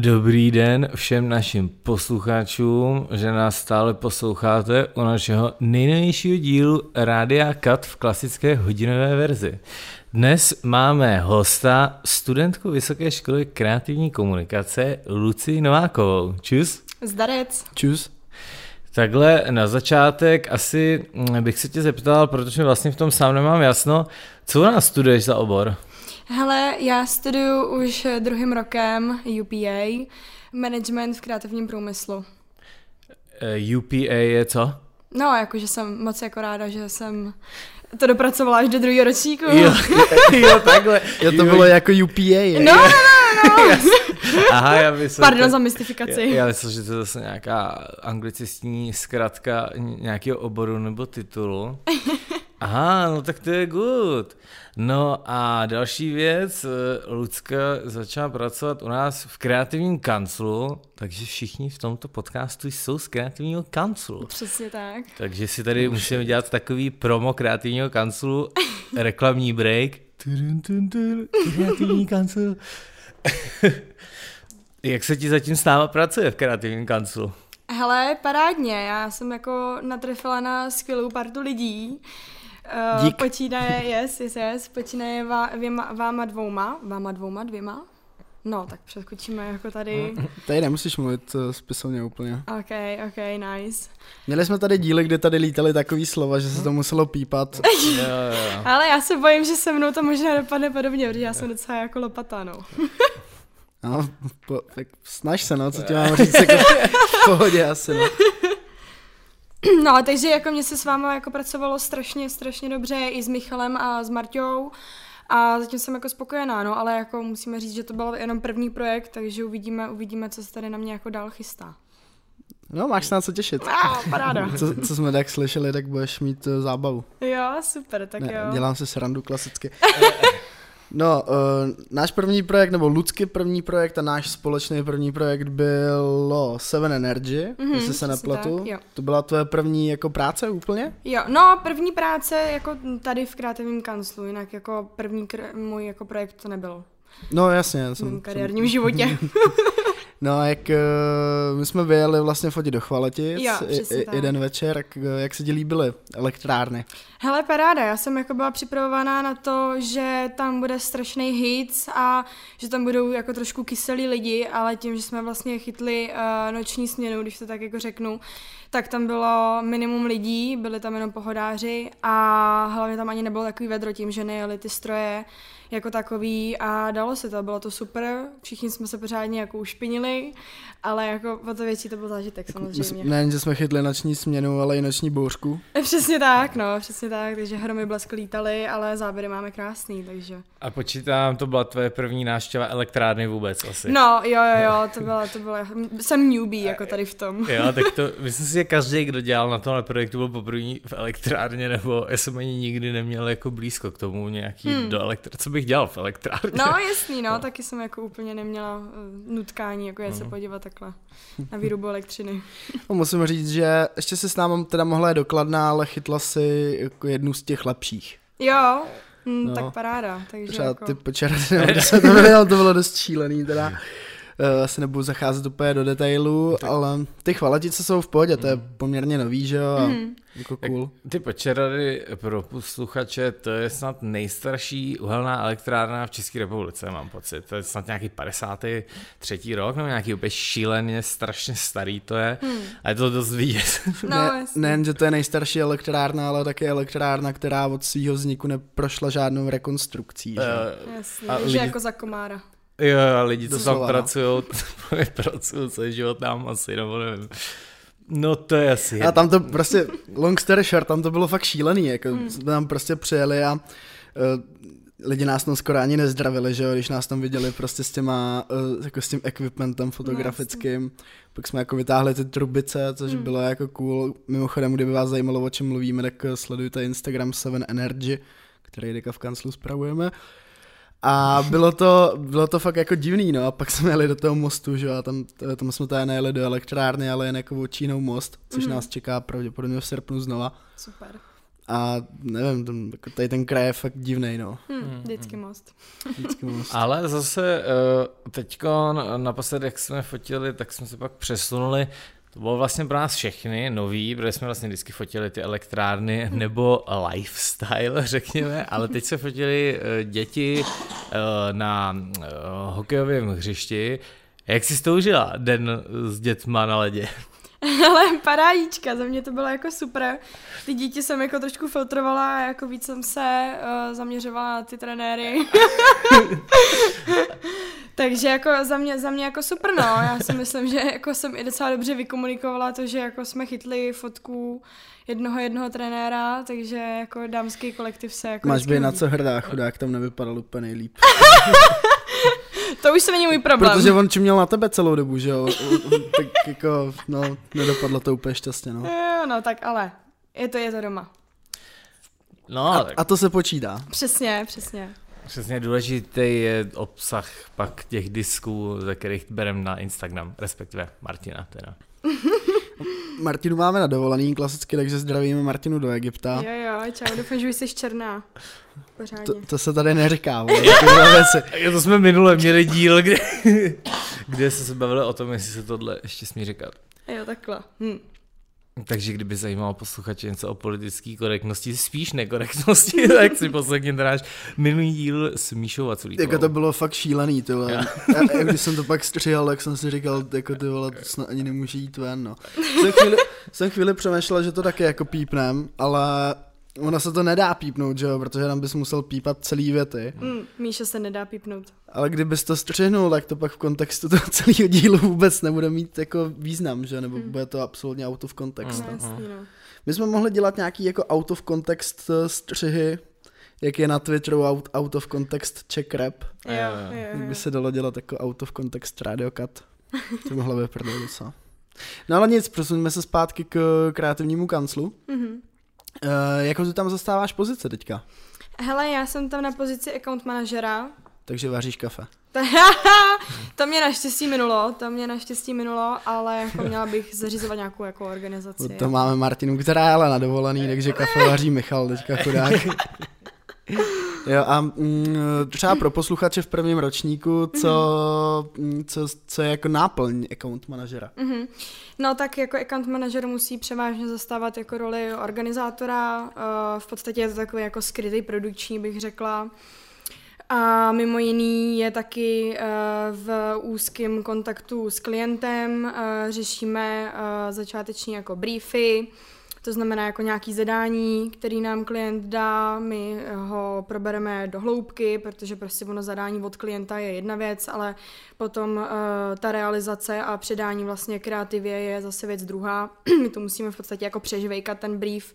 Dobrý den všem našim posluchačům, že nás stále posloucháte u našeho nejnovějšího dílu Rádia Kat v klasické hodinové verzi. Dnes máme hosta, studentku Vysoké školy kreativní komunikace Luci Novákovou. Čus. Zdarec. Čus. Takhle na začátek asi bych se tě zeptal, protože vlastně v tom sám nemám jasno, co u nás studuješ za obor? Hele, já studuju už druhým rokem UPA, management v kreativním průmyslu. Uh, eh, UPA je co? No, jakože jsem moc jako ráda, že jsem to dopracovala až do druhého ročníku. Jo, jo takhle. Jo, to bylo jako UPA. Je. No, no, no, no. Aha, já myslím. Pardon to, za mystifikaci. Já, já myslím, že to je zase nějaká anglicistní zkratka nějakého oboru nebo titulu. Aha, no tak to je good. No a další věc, eh, Lucka začala pracovat u nás v kreativním kanclu, takže všichni v tomto podcastu jsou z kreativního kanclu. Přesně tak. Takže si tady musíme dělat takový promo kreativního kanclu, reklamní break. Kreativní kancel. Jak se ti zatím s náma pracuje v kreativním kanclu? Hele, parádně, já jsem jako natrefila na skvělou partu lidí, Uh, Dík. Počínaje, yes, yes, yes, počínaje vá, věma, váma dvouma, váma dvouma, dvěma? No, tak přeskočíme jako tady. Tady nemusíš mluvit uh, spisovně úplně. Ok, ok, nice. Měli jsme tady díly, kde tady lítali takový slova, že se to muselo pípat. jo, jo. Ale já se bojím, že se mnou to možná dopadne podobně, protože já jsem docela jako lopata, no. no, po, tak snaž se, no, co ti mám říct, jako v pohodě asi, no. No, takže jako mě se s váma jako pracovalo strašně, strašně dobře i s Michalem a s Marťou a zatím jsem jako spokojená, no, ale jako musíme říct, že to byl jenom první projekt, takže uvidíme, uvidíme, co se tady na mě jako dál chystá. No, máš se na co těšit. Ah, paráda. co, co jsme tak slyšeli, tak budeš mít uh, zábavu. Jo, super, tak ne, jo. Dělám se srandu klasicky. No, uh, náš první projekt, nebo Lucky první projekt a náš společný první projekt bylo Seven Energy, mm-hmm, jestli se nepletu. Tak, to byla tvoje první jako práce úplně? Jo, no první práce jako tady v kreativním kanclu, jinak jako první kr- můj jako projekt to nebyl. No jasně. V mém kariérním jsem... životě. No a jak uh, my jsme vyjeli vlastně fotit do Chvaletic jo, i, jeden večer, jak, eh, jak se ti líbily elektrárny? Hele, paráda, já jsem jako byla připravovaná na to, že tam bude strašný hit a že tam budou jako trošku kyselí lidi, ale tím, že jsme vlastně chytli uh, noční směnu, když to tak jako řeknu, tak tam bylo minimum lidí, byli tam jenom pohodáři a hlavně tam ani nebylo takový vedro tím, že nejeli ty stroje, jako takový a dalo se to, bylo to super, všichni jsme se pořádně jako ušpinili, ale jako o to větší to byl zážitek samozřejmě. Ne, že jsme chytli noční směnu, ale i noční bouřku. Přesně tak, no, přesně tak, takže hromy blesk lítaly, ale záběry máme krásný, takže. A počítám, to byla tvoje první návštěva elektrárny vůbec asi. No, jo, jo, jo, to byla, to byla, jsem newbie jako tady v tom. Jo, tak to, myslím si, že každý, kdo dělal na tomhle projektu, byl poprvé v elektrárně, nebo já jsem ani nikdy neměl jako blízko k tomu nějaký hmm. do elektrárny, co bych dělal v elektrárně. No jasný, no, no. taky jsem jako úplně neměla uh, nutkání, jako je no. se podívat takhle na výrobu elektřiny. No, musím říct, že ještě se s námi teda mohla je dokladná, ale chytla si jako jednu z těch lepších. Jo, mm, no. tak paráda. Takže Třeba jako... ty počera, to bylo, to bylo dost šílený teda. Uh, asi nebudu zacházet úplně do detailů, tak. ale ty chvaletice jsou v pohodě, to je mm. poměrně nový, že jo, mm. jako cool. Ty Počerady pro posluchače, to je snad nejstarší uhelná elektrárna v České republice, mám pocit. To je snad nějaký 53. rok, nebo nějaký úplně šíleně, strašně starý to je. Mm. A je to dost vidět. No, ne, nejen, že to je nejstarší elektrárna, ale také elektrárna, která od svého vzniku neprošla žádnou rekonstrukcí. Že? Uh, Jasně, a že lidi... jako za komára. Jo, a lidi, co tam pracují, pracují celý život tam asi, nebo nevím. No to je asi. A tam to prostě, long story short, tam to bylo fakt šílený, jako hmm. jsme tam prostě přijeli a uh, lidi nás tam skoro ani nezdravili, že jo, když nás tam viděli prostě s těma, uh, jako s tím equipmentem fotografickým, no, pak jsme jako vytáhli ty trubice, což hmm. bylo jako cool. Mimochodem, kdyby vás zajímalo, o čem mluvíme, tak sledujte Instagram 7 Energy, který teďka v kanclu spravujeme. A bylo to, bylo to fakt jako divný, no a pak jsme jeli do toho mostu, že a tam, tam jsme tady nejeli do elektrárny, ale jen jako Čínou most, což mm. nás čeká pravděpodobně v srpnu znova. Super. a nevím, ten, jako tady ten kraj je fakt divnej, no. Hm, vždycky most. Vždycky moc. Ale zase teďko naposled, jak jsme fotili, tak jsme se pak přesunuli to bylo vlastně pro nás všechny nový, protože jsme vlastně vždycky fotili ty elektrárny nebo lifestyle, řekněme, ale teď se fotili eh, děti eh, na eh, hokejovém hřišti. Jak jsi to užila, den s dětma na ledě? Ale parádička, za mě to bylo jako super. Ty děti jsem jako trošku filtrovala a jako víc jsem se uh, zaměřovala na ty trenéry. Takže jako za mě, za mě jako super, no. Já si myslím, že jako jsem i docela dobře vykomunikovala to, že jako jsme chytli fotku jednoho jednoho trenéra, takže jako dámský kolektiv se jako... Máš být na co hrdá, chudák tam nevypadal úplně nejlíp. to už se není můj problém. Protože on čím měl na tebe celou dobu, že jo? tak jako, no, nedopadlo to úplně šťastně, no. Jo, no tak ale, je to, je to doma. No, a, a to se počítá. Přesně, přesně. Přesně důležitý je obsah pak těch disků, ze kterých bereme na Instagram, respektive Martina teda. Martinu máme na dovolený klasicky, takže zdravíme Martinu do Egypta. Jo, jo, čau, doufám, že jsi černá. Pořádně. To, to se tady neříká, Jo, to jsme minule měli díl, kde, kde se bavili o tom, jestli se tohle ještě smí říkat. Jo, takhle. Hm. Takže kdyby zajímalo posluchače něco o politické korektnosti, spíš nekorektnosti, tak si poslechněte náš minulý díl s Míšou a Jako to bylo fakt šílený, ty vole. když jsem to pak střihal, tak jsem si říkal, jako ty vole, to snad ani nemůže jít ven, no. Jsem chvíli, jsem chvíli přemýšlel, že to taky jako pípnem, ale Ono se to nedá pípnout, že jo, protože tam bys musel pípat celý věty. Mm, Míša se nedá pípnout. Ale kdybys to střihnul, tak to pak v kontextu toho celého dílu vůbec nebude mít jako význam, že nebo mm. bude to absolutně out of context. Mm. No, no. My jsme mohli dělat nějaký jako out of context eh, střihy, jak je na Twitteru out, out of context check rap. Jo, jo, jo. By se dalo dělat jako out of context radio cut. To mohlo vypadat docela. No ale nic, přesuneme se zpátky k kreativnímu kanclu. Mm-hmm. Uh, jakou ty tam zastáváš pozice teďka? Hele, já jsem tam na pozici account manažera. Takže vaříš kafe. to mě naštěstí minulo, to mě naštěstí minulo, ale jako měla bych zařizovat nějakou jako organizaci. To máme Martinu, která je ale na dovolený, takže kafe vaří Michal teďka chudák. Jo, a mm, třeba pro posluchače v prvním ročníku, co, mm, co, co je jako náplň account manažera? Mm-hmm. No tak jako account manažer musí převážně zastávat jako roli organizátora, uh, v podstatě je to takový jako skrytý produkční, bych řekla. A mimo jiný je taky uh, v úzkém kontaktu s klientem, uh, řešíme začáteční jako briefy, to znamená jako nějaký zadání, který nám klient dá, my ho probereme do hloubky, protože prostě ono zadání od klienta je jedna věc, ale potom uh, ta realizace a předání vlastně kreativě je zase věc druhá. my to musíme v podstatě jako přežvejkat ten brief,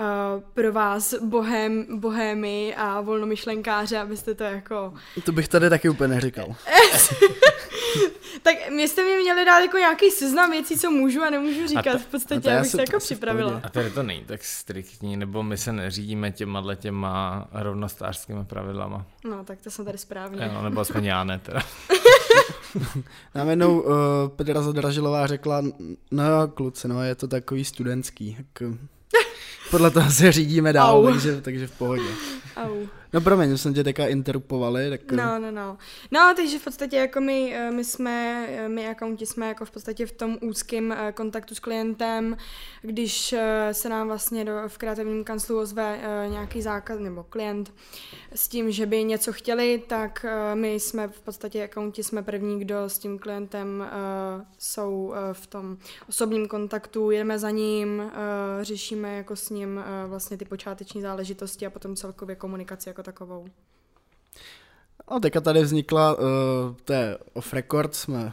Uh, pro vás bohem, bohémy a volnomyšlenkáře, abyste to jako... To bych tady taky úplně neříkal. tak mě jste mi měli dát jako nějaký seznam věcí, co můžu a nemůžu říkat v podstatě, abych se jako připravila. A tady to není tak striktní, nebo my se neřídíme těma těma rovnostářskými pravidlama. No, tak to jsem tady správně. Jo, nebo aspoň já ne teda. Nám jednou uh, Petra Zadražilová řekla, no jo, kluci, no je to takový studentský. Tak, podle toho se řídíme dál, takže, takže v pohodě. Au. No promiň, jsme tě teďka interrupovali. Tak... No, no, no. No, takže v podstatě jako my, eh, my jsme, eh, my akaunti jsme jako v podstatě v tom úzkém eh, kontaktu s klientem, když se nám vlastně do, v kreativním kanclu ozve nějaký zákaz nebo klient s tím, že by něco chtěli, tak my jsme v podstatě akaunti jsme první, kdo s tím klientem jsou v tom osobním kontaktu, jedeme za ním, řešíme jako s ním vlastně ty počáteční záležitosti a potom celkově komunikaci jako takovou. No, teďka tady vznikla, uh, to je off record, jsme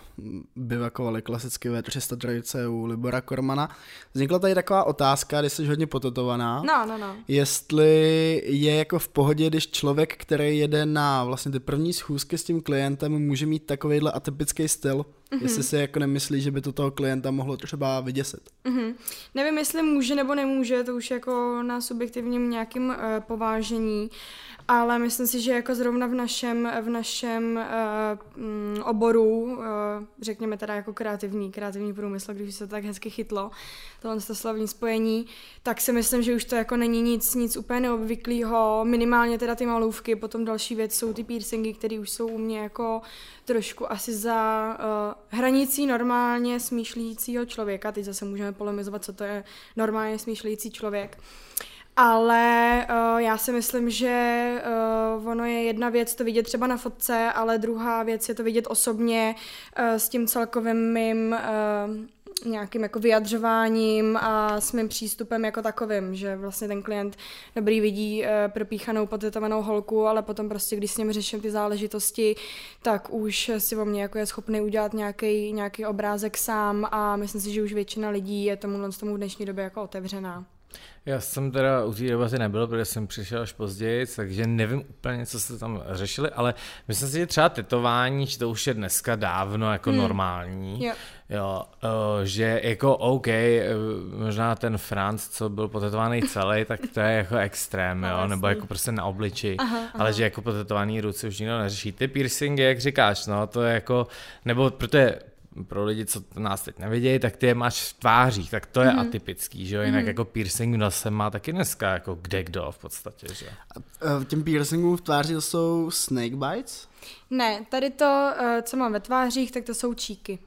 bivakovali klasicky ve 303 u Libora Kormana. Vznikla tady taková otázka, když jsi hodně potetovaná. No, no, no. Jestli je jako v pohodě, když člověk, který jede na vlastně ty první schůzky s tím klientem, může mít takovýhle atypický styl. Mm-hmm. Jestli si jako nemyslí, že by to toho klienta mohlo třeba vyděsit. Mm-hmm. Nevím, jestli může nebo nemůže, to už jako na subjektivním nějakým uh, povážení, ale myslím si, že jako zrovna v našem, v našem uh, oboru, uh, řekněme teda jako kreativní, kreativní průmysl, když se to tak hezky chytlo, tohle to slavní spojení, tak si myslím, že už to jako není nic, nic úplně neobvyklého, minimálně teda ty malůvky, potom další věc jsou ty piercingy, které už jsou u mě jako trošku asi za uh, hranicí normálně smýšlícího člověka, teď zase můžeme polemizovat, co to je normálně smýšlející člověk, ale uh, já si myslím, že uh, ono je jedna věc to vidět třeba na fotce, ale druhá věc je to vidět osobně uh, s tím celkovým mým uh, nějakým jako vyjadřováním a s mým přístupem jako takovým, že vlastně ten klient dobrý vidí uh, propíchanou potetovanou holku, ale potom prostě, když s ním řeším ty záležitosti, tak už si o mě jako je schopný udělat nějaký, nějaký obrázek sám a myslím si, že už většina lidí je tomu, tomu v dnešní době jako otevřená. Já jsem teda u té debaty nebyl, protože jsem přišel až později, takže nevím úplně, co jste tam řešili, ale myslím si, že třeba tetování, že to už je dneska dávno jako hmm. normální. Jo. Jo, uh, že jako OK, uh, možná ten Franc, co byl potetovaný celý, tak to je jako extrém, jo, nebo jako prostě na obliči, aha, aha. ale že jako potetovaný ruce už nikdo neřeší. Ty piercingy, jak říkáš, no, to je jako, nebo protože pro lidi, co nás teď nevidějí, tak ty je máš v tvářích, tak to je mm-hmm. atypický, že jo, jinak mm-hmm. jako piercing v nose má taky dneska jako kde kdo v podstatě, že A těm piercingům v tváři to jsou snake bites? Ne, tady to, eh, co mám ve tvářích, tak to jsou číky.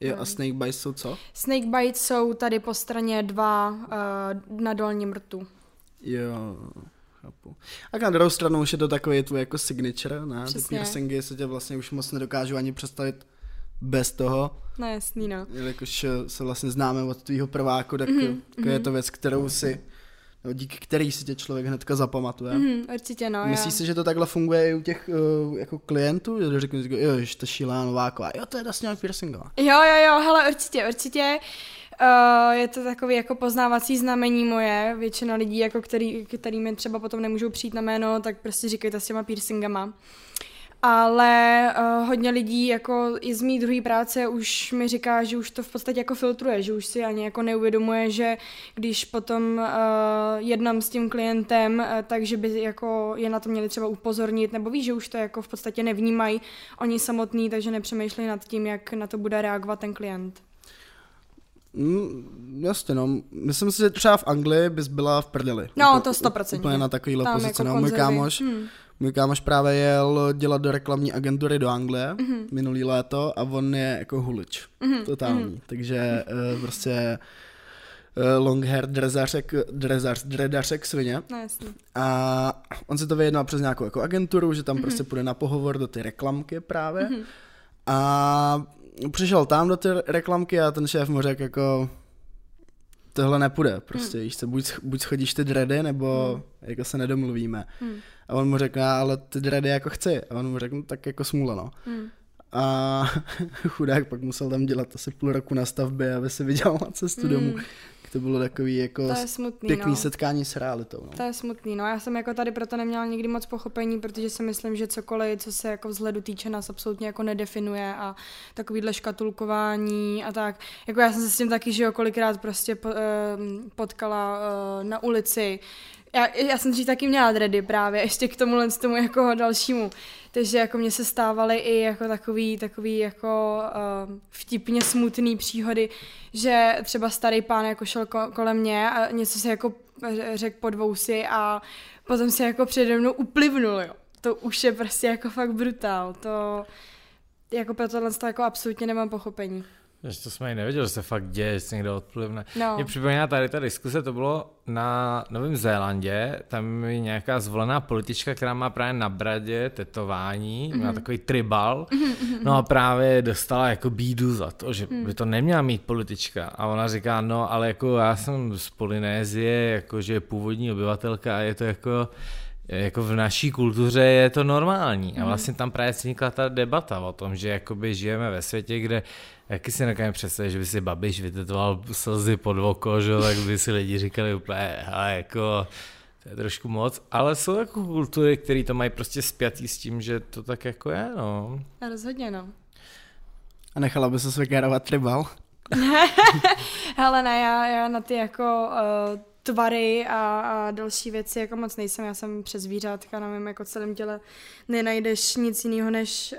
Jo, a snake bites jsou co? Snake bites jsou tady po straně dva uh, na dolním rtu. Jo, chápu. A na druhou stranu už je to takový tvůj jako signature, ne? Přesně. Ty piercingy se tě vlastně už moc nedokážu ani představit bez toho. No jasný, no. Jelikož se vlastně známe od tvýho prváku, tak mm-hmm, je mhm. to věc, kterou si no, díky který si tě člověk hnedka zapamatuje. Mm, určitě, no. Myslíš si, že to takhle funguje i u těch uh, jako klientů? Že řeknu, jo, že to šílená nováková, jo, to je vlastně piercingová. Jo, jo, jo, hele, určitě, určitě. Uh, je to takový jako poznávací znamení moje. Většina lidí, jako který, kterými třeba potom nemůžou přijít na jméno, tak prostě říkají to s těma piercingama ale uh, hodně lidí jako i z mý druhé práce už mi říká, že už to v podstatě jako filtruje, že už si ani jako neuvědomuje, že když potom uh, jednám s tím klientem, uh, takže by jako je na to měli třeba upozornit, nebo ví, že už to jako v podstatě nevnímají oni samotní, takže nepřemýšlí nad tím, jak na to bude reagovat ten klient. Mm, jasně, no. Myslím si, že třeba v Anglii bys byla v prdeli. No, to 100%. Úplně na takovýhle pozici. Jako no, můj kámoš, hmm můj kámoš právě jel dělat do reklamní agentury do Anglie mm-hmm. minulý léto a on je jako hulič. Mm-hmm. Totální. Mm-hmm. Takže uh, prostě uh, long hair drezařek, drezař, dredařek svině. No, jasný. A on si to vyjednal přes nějakou jako agenturu, že tam mm-hmm. prostě půjde na pohovor do ty reklamky právě. Mm-hmm. A přišel tam do ty reklamky a ten šéf mu řekl jako tohle nepůjde, prostě, mm. co, buď, buď schodíš ty dready, nebo mm. jako se nedomluvíme. Mm. A on mu řekl, ale ty dready jako chci. A on mu řekl, no, tak jako smůla, no. Mm. A chudák pak musel tam dělat asi půl roku na stavbě, aby se vydělal na cestu mm. domů to bylo takový jako to je smutný, pěkný no. setkání s realitou. No. To je smutný, no já jsem jako tady proto neměla nikdy moc pochopení, protože si myslím, že cokoliv, co se jako vzhledu týče, nás absolutně jako nedefinuje a takovýhle škatulkování a tak. Jako já jsem se s tím taky, že jo, kolikrát prostě uh, potkala uh, na ulici, já, já jsem dřív taky měla dready právě, ještě k tomu, tomu jako dalšímu. Takže jako mě se stávaly i jako takový, takový jako uh, vtipně smutný příhody, že třeba starý pán jako šel ko- kolem mě a něco se jako řekl pod vousy a potom se jako přede mnou uplivnul, jo. To už je prostě jako fakt brutál. To jako pro tohle jako absolutně nemám pochopení. Že to jsme i nevěděli, že se fakt děje, že se někdo odplivne. No. Mě připomíná tady ta diskuse, to bylo na Novém Zélandě, tam je nějaká zvolená politička, která má právě na bradě tetování, mm-hmm. má takový tribal, mm-hmm. no a právě dostala jako bídu za to, že mm. by to neměla mít politička. A ona říká, no ale jako já jsem z Polynézie, jakože původní obyvatelka a je to jako jako v naší kultuře je to normální. A mhm. vlastně tam právě vznikla ta debata o tom, že jakoby žijeme ve světě, kde Jaký si nekáme představit, že by si Babiš vytetoval slzy pod oko, že, tak by si lidi říkali úplně, ale jako to je trošku moc, ale jsou jako kultury, které to mají prostě spjatý s tím, že to tak jako je, no. A rozhodně, no. A nechala by se svekérovat tribal? Hele, ne, já, já na ty jako uh, tvary a, a další věci jako moc nejsem. Já jsem přes zvířátka, na mém jako celém těle nenajdeš nic jiného než uh,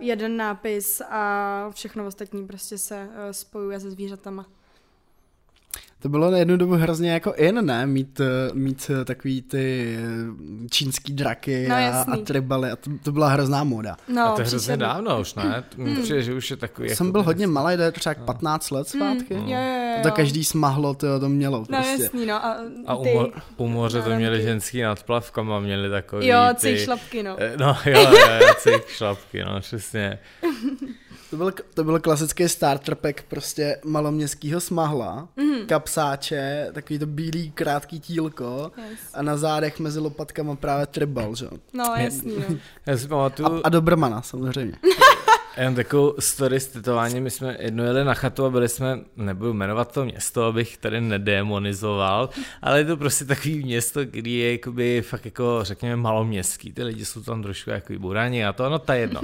jeden nápis a všechno ostatní prostě se uh, spojuje se zvířatama. To bylo na jednu dobu hrozně jako in, ne? Mít, eh, mít eh, takový ty eh, čínský draky No, a, jasný. a tribaly. A to, to byla hrozná móda. No, a to je hrozně příšerný. dávno už, ne? Hmm. Přijde, že už je takový... Jsem jako byl hodně malý, to je třeba 15 let zpátky. Mm, jo, jo, jo. To každý smahlo, to, to mělo No prostě. jasný, no. A, A u, ty, mo- u moře to měli ženský nad plavkama, měli takový Jo, ty... cích šlapky, no. No jo, jo, jo, cích šlapky, no přesně. To byl, to byl klasický starter pack prostě maloměstského smahla, Mhm. mm. kapsáče, takový to bílý krátký tílko Yes. a na zádech mezi lopatkama právě tribal, že? jo. No, jasný, no. Já si pamatuju, A, a Dobrmana samozřejmě. Jen takovou story s tetováním, my jsme jednou jeli na chatu a byli jsme, nebudu jmenovat to město, abych tady nedemonizoval, ale je to prostě takový město, který je jakoby fakt jako řekněme maloměstský, ty lidi jsou tam trošku jako buraní a to, no je jedno.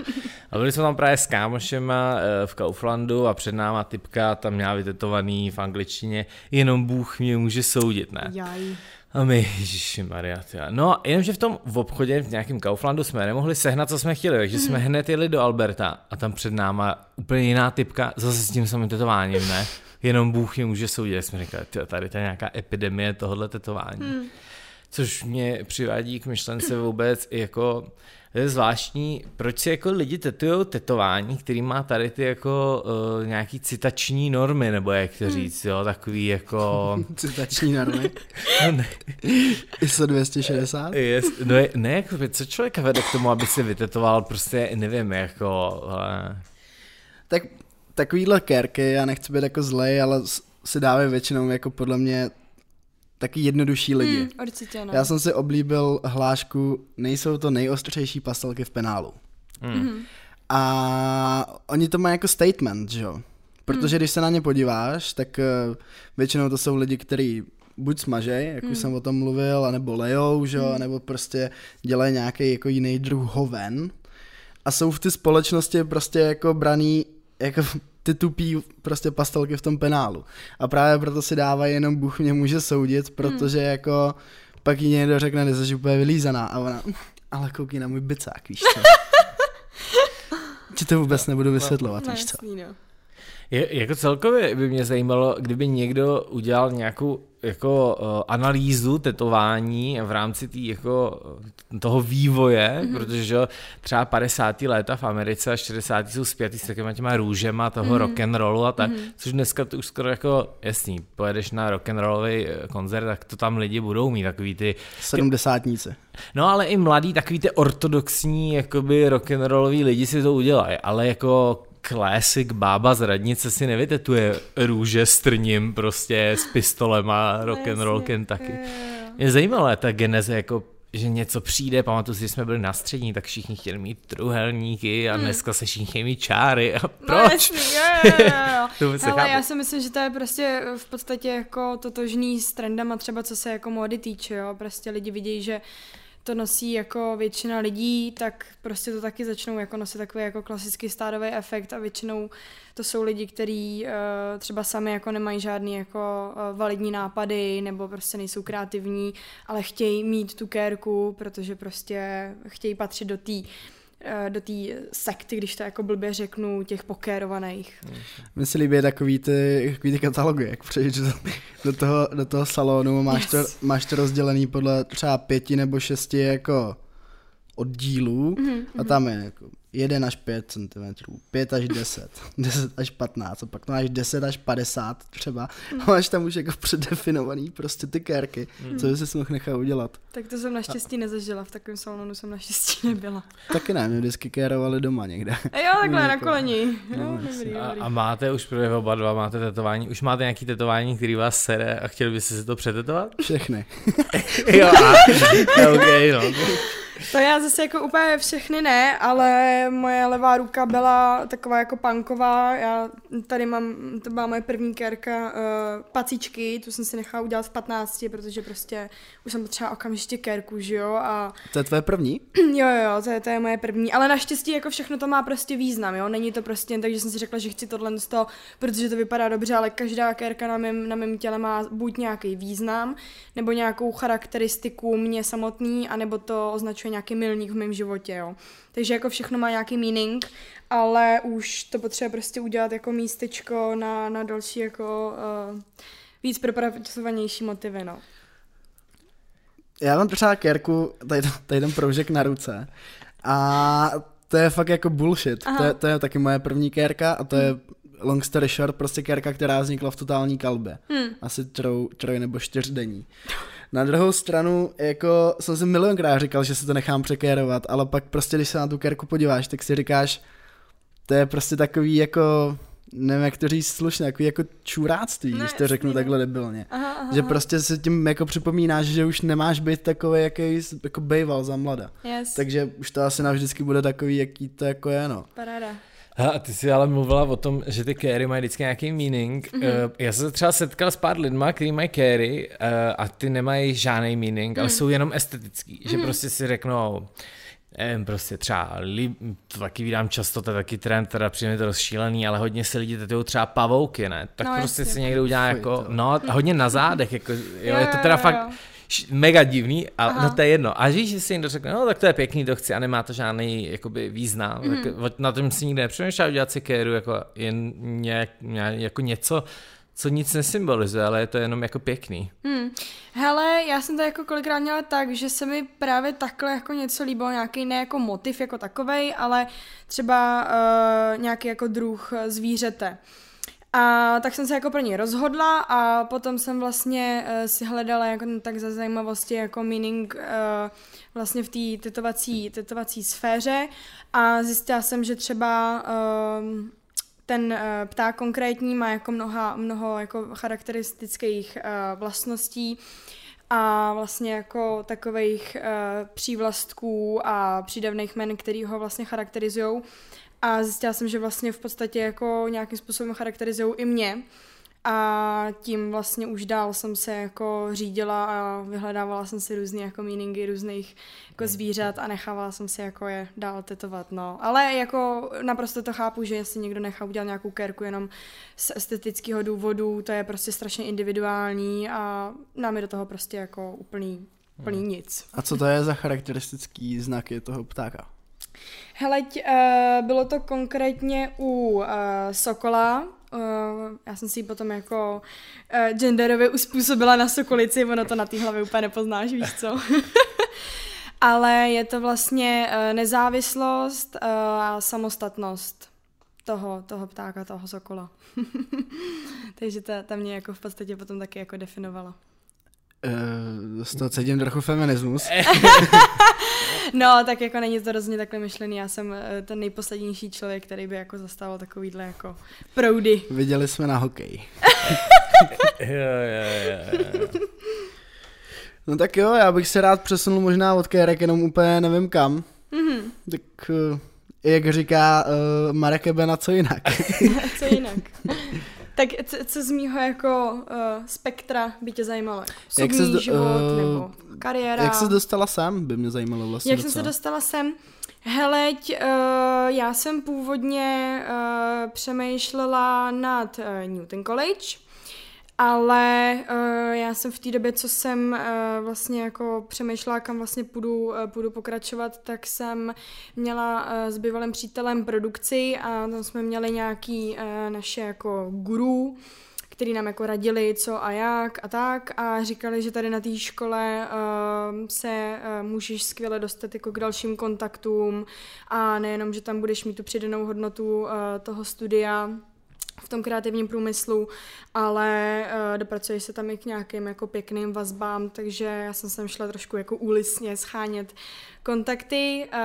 A byli jsme tam právě s kámošema eh, v Kauflandu a před náma typka tam měla vytetovaný v angličtině, jenom Bůh mě může soudit, ne? Jaj. A my, Maria, No, jenomže v tom v obchodě, v nějakém Kauflandu jsme nemohli sehnat, co jsme chtěli, takže jsme hned jeli do Alberta a tam před náma úplně jiná typka, zase s tím samým tetováním, ne? Jenom Bůh je může soudit. Jsme říkali, "Tyjo, tady je nějaká epidemie tohohle tetování. Hmm. Což mě přivádí k myšlence vůbec i jako to je zvláštní, proč si jako lidi tetujou tetování, který má tady ty jako uh, nějaký citační normy, nebo jak to říct, jo, takový jako... Citační normy. No ne, ISO 260. Yes, no je, ne, jako, co člověka vede k tomu, aby si vytetoval prostě, nevím, jako, ale, Tak takovýhle kérky, já nechci být jako zlej, ale si dávají většinou jako podle mě taky jednodušší lidi. Hmm, určitě, no. Já jsem si oblíbil hlášku, nejsou to nejostřejší pastelky v penálu. hmm. A oni to mají jako statement, že jo? Protože když se na ně podíváš, tak eh, většinou to jsou lidi, kteří buď smažej, jak už jsem o tom mluvil, anebo lejou, že jo, nebo prostě dělají nějaký jako jiný druh hoven. A jsou v té společnosti prostě jako braný jako ty tupí prostě pastelky v tom penálu. A právě proto si dávají jenom Bůh mě může soudit, protože jako pak jí někdo řekne, že jsi úplně vylízaná a ona, ale koukni na můj bicák, víš co. Ti to vůbec nebudu vysvětlovat, no, víš co. jasný, no. Je, jako celkově by mě zajímalo, kdyby někdo udělal nějakou jako uh, analýzu tetování v rámci tý, jako, eh, toho vývoje, mm-hmm. protože že, třeba 50. léta v Americe a 60. jsou zpětý s takovýma těma růžema toho mm-hmm. rock and rollu a tak, mm-hmm. což dneska to už skoro jako jasný, pojedeš na rock and rollový eh, koncert, tak to tam lidi budou mít takový ty Sedmdesátníci. No ale i mladí, takový ty ortodoxní jakoby rock'n'rolloví lidi si to udělají, ale jako classic bába z radnice si nevytetuje růže s trním prostě s pistolem a rock'n'roll Jasně, Kentucky. jo, jo, jo. Mě zajímalo ta geneze jako že něco přijde, pamatuju si, že jsme byli na střední, tak všichni chtěli mít truhelníky a dneska se všichni chtějí mít čáry. A No, proč? jasný, jo, jo, jo, nechápu. já si myslím, že to je prostě v podstatě jako totožný s trendama třeba co se jako módy týče, jo. Prostě lidi vidí, že to nosí jako většina lidí, tak prostě to taky začnou jako nosit takový jako klasický stádový efekt a většinou to jsou lidi, kteří uh, třeba sami jako nemají žádný jako uh, validní nápady nebo prostě nejsou kreativní, ale chtějí mít tu kérku, protože prostě chtějí patřit do té do té sekty, když to jako blbě řeknu, těch pokérovaných. Mně se líbí takový ty, takový ty katalogy, jak přejdeš do, do, toho, do toho salonu, máš, to, Yes. máš to rozdělený podle třeba pěti nebo šesti jako oddílů Mhm, a tam je jako 1 až 5 cm, 5 až 10, 10 až 15 a pak to máš 10 až 50 třeba Mhm. a máš tam už jako předdefinovaný prostě ty kérky, Mhm. co by si mohl nechat udělat. Tak to jsem naštěstí nezažila, v takovém salonu jsem naštěstí nebyla. Taky ne, mě vždycky kérovali doma někde. A jo, takhle na Jako- koleni. No, dobrý, A, dobrý. a máte už pro oba dva, máte tetování, už máte nějaký tetování, který vás sere a chtěli byste si to přetetovat? Všechny. jo, a, ok, no. To já zase jako úplně všechny ne, ale moje levá ruka byla taková jako punková. Já tady mám, to byla moje první kérka uh, pacičky, tu jsem si nechala udělat v 15, protože prostě už jsem potřeba okamžitě kérku, že jo, a... To je tvoje první? jo, jo, to je, to je moje první, ale naštěstí jako všechno to má prostě význam, jo, není to prostě jen tak, že jsem si řekla, že chci tohle z toho, protože to vypadá dobře, ale každá kérka na mém, na mém těle má buď nějaký význam, nebo nějakou charakteristiku mě samotný, anebo to označuje nějaký milník v mém životě, jo. Takže jako všechno má nějaký meaning, ale už to potřeba prostě udělat jako místečko na, na další jako uh, víc propracovanější motivy, no. Já mám třeba kérku, tady, tady ten proužek na ruce a to je fakt jako bullshit. To je, to je taky moje první kérka a to je long story short, prostě kérka, která vznikla v totální kalbě. Hmm. Asi troj, troj nebo čtyřdenní. Na druhou stranu, jako jsem si milionkrát říkal, že se to nechám překérovat, ale pak prostě, když se na tu kérku podíváš, tak si říkáš, to je prostě takový jako, nevím jak to říct slušně, takový jako čuráctví, ne, když to řeknu ne. takhle debilně. Aha, aha, že prostě se tím jako připomínáš, že už nemáš být takový, jaký jako bejval za mlada. Yes. Takže už to asi navždycky bude takový, jaký to jako je, no. Paráda. A ty jsi ale mluvila o tom, že ty carry mají vždycky nějaký meaning. Mm-hmm. Já jsem se třeba setkal s pár lidma, kteří mají carry eh, a ty nemají žádný meaning, mm. ale jsou jenom estetický. Mm. Že mhm. prostě si řeknou, nevím, prostě třeba, to taky vydám často, to je taky trend, teda přijde to rozšílený, ale hodně se lidi tetují třeba pavouky, ne? Tak no, prostě jasně. si někdo udělá jako, no, hodně na zádech, jako, jo, jo, je to teda jo, fakt, jo mega divný, a Aha. no to je jedno. A víš, že si někdo řekne, no tak to je pěkný, to chci a nemá to žádný jakoby, význam, mm. tak na tom si nikdy nepřemýšlel udělat si kéru jako, jen nějak, nějak, jako něco, co nic nesymbolizuje, ale je to jenom jako pěkný. Hmm. Hele, já jsem to jako kolikrát měla tak, že se mi právě takhle jako něco líbilo, nějaký ne jako motiv jako takovej, ale třeba uh, nějaký jako druh zvířete. A tak jsem se jako pro něj rozhodla a potom jsem vlastně uh, si hledala jako tak za zajímavosti jako meaning uh, vlastně v té tetovací, tetovací sféře a zjistila jsem, že třeba uh, ten uh, pták konkrétní má jako mnoha, mnoho jako charakteristických uh, vlastností a vlastně jako takových uh, přívlastků a přídavných men, který ho vlastně charakterizují. A zjistila jsem, že vlastně v podstatě jako nějakým způsobem charakterizují i mě. A tím vlastně už dál jsem se jako řídila a vyhledávala jsem si různé jako meaningy různých jako zvířat a nechávala jsem si jako je dál tetovat, no. Ale jako naprosto to chápu, že jestli někdo nechá udělat nějakou kerku jenom z estetického důvodu, to je prostě strašně individuální a nám je do toho prostě jako úplný, úplný hmm. nic. A co to je za charakteristický znaky toho ptáka? Hele, uh, bylo to konkrétně u uh, Sokola, uh, já jsem si ji potom jako uh, genderově uspůsobila na Sokolici, ono to na té hlavě úplně nepoznáš, víš co. Ale je to vlastně uh, nezávislost a uh, samostatnost toho, toho ptáka, toho sokola. Takže ta, ta mě jako v podstatě potom taky jako definovala. Uh, toho cítím trochu feminismus. no, tak jako není to rozhodně takhle myšlený. Já jsem uh, ten nejposlednější člověk, který by jako zastával takovýhle jako proudy. Viděli jsme na hokej. jo, jo, jo, jo. No tak jo, já bych se rád přesunul možná od Kérek jenom úplně nevím kam. Mm-hmm. Tak uh, jak říká uh, Marek Ebena, co jinak? co jinak? Tak co, co z mýho jako uh, spektra by tě zajímalo? jak se život uh, nebo kariéra? Jak se dostala sem, by mě zajímalo vlastně Jak docela. jsem se dostala sem? Heleď, uh, já jsem původně uh, přemýšlela nad uh, Newton College, ale uh, já jsem v té době, co jsem uh, vlastně jako přemýšlela, kam vlastně půjdu, uh, půjdu pokračovat, tak jsem měla uh, s bývalým přítelem produkci a tam jsme měli nějaký uh, naše jako guru, který nám jako radili, co a jak a tak a říkali, že tady na té škole uh, se uh, můžeš skvěle dostat jako k dalším kontaktům a nejenom, že tam budeš mít tu přidanou hodnotu uh, toho studia, v tom kreativním průmyslu, ale uh, dopracuješ se tam i k nějakým jako pěkným vazbám, takže já jsem sem šla trošku jako úlisně schánět kontakty. Uh,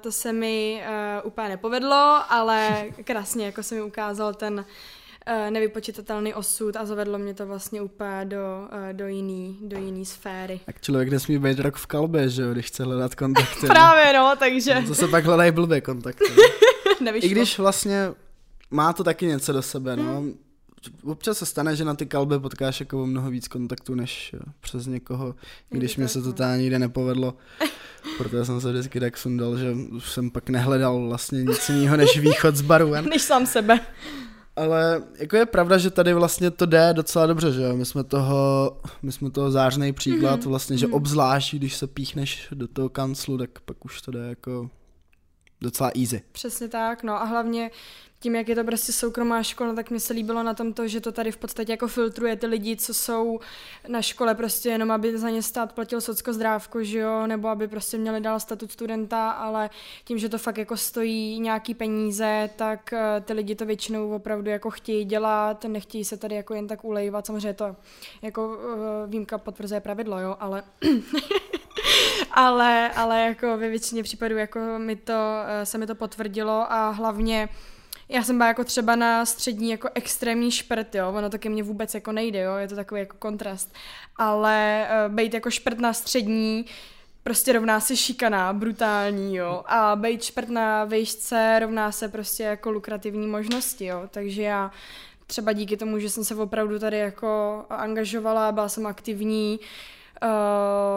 to se mi uh, úplně nepovedlo, ale krásně jako se mi ukázal ten uh, nevypočitatelný osud a zavedlo mě to vlastně úplně do, uh, do jiný, do jiný sféry. Tak člověk nesmí být rok v kalbě, že jo, když chce hledat kontakty. Právě no, takže... To se pak hledají blbě kontakty. Nevyšlo. I když vlastně má to taky něco do sebe, no. Hmm. Občas se stane, že na ty kalby potkáš jako mnoho víc kontaktů, než jo, přes někoho, když mi se to teda nikde nepovedlo. Proto jsem se vždycky tak sundal, že jsem pak nehledal vlastně nic jiného než východ z baru. Než sám sebe. Ale jako je pravda, že tady vlastně to jde docela dobře, že jo? My jsme toho, my jsme toho zářný příklad mm-hmm. vlastně, že mm-hmm. obzvlášť, když se píchneš do toho kanclu, tak pak už to jde jako docela easy. Přesně tak, no a hlavně tím, jak je to prostě soukromá škola, tak mi se líbilo na tom to, že to tady v podstatě jako filtruje ty lidi, co jsou na škole prostě jenom, aby za ně stát platil socko zdrávko, že jo, nebo aby prostě měli dál statut studenta, ale tím, že to fakt jako stojí nějaký peníze, tak uh, ty lidi to většinou opravdu jako chtějí dělat, nechtějí se tady jako jen tak ulejvat, samozřejmě to jako uh, výjimka potvrzuje pravidlo, jo, ale ale, ale jako ve většině případů jako mi to, uh, se mi to potvrdilo a hlavně já jsem byla jako třeba na střední jako extrémní šprt, jo, ono to ke mně vůbec jako nejde, jo, je to takový jako kontrast, ale uh, být jako šprt na střední, prostě rovná se šikaná, brutální, jo, a být šprt na vejšce rovná se prostě jako lukrativní možnosti, jo, takže já třeba díky tomu, že jsem se opravdu tady jako angažovala, byla jsem aktivní, Uh,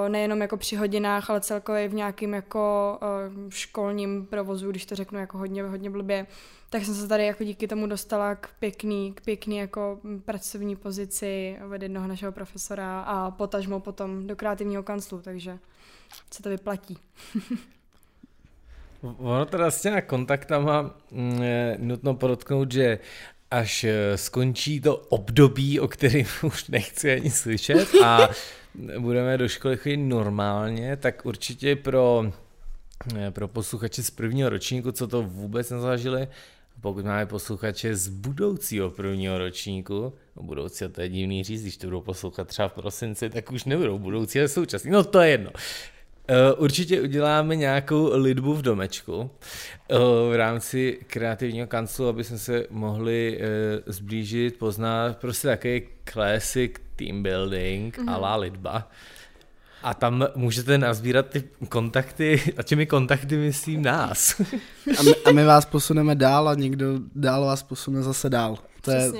nejenom jako při hodinách, ale celkově v nějakým jako uh, školním provozu, když to řeknu jako hodně, hodně blbě, tak jsem se tady jako díky tomu dostala k pěkný, k pěkný jako pracovní pozici od jednoho našeho profesora a potažmo potom do kreativního kanclu, takže se to vyplatí. ono teda s těma kontaktama mm, je nutno podotknout, že až eh, skončí to období, o kterém už nechci ani slyšet a budeme do školy chodit normálně, tak určitě pro, eh, pro posluchače z prvního ročníku, co to vůbec nezažili, pokud máme posluchače z budoucího prvního ročníku, no budoucího to je divný říct, když to budou poslouchat třeba v prosinci, tak už nebudou budoucí, ale současný, no to je jedno. Eh, určitě uděláme nějakou lidbu v domečku eh, v rámci kreativního kanclu, aby jsme se mohli eh, zblížit, poznat prostě takový classic team building mm-hmm. a la lidba. A tam můžete nazbírat ty kontakty, a těmi kontakty myslím nás. A my, a my vás posuneme dál a někdo dál vás posune zase dál. To je, uh,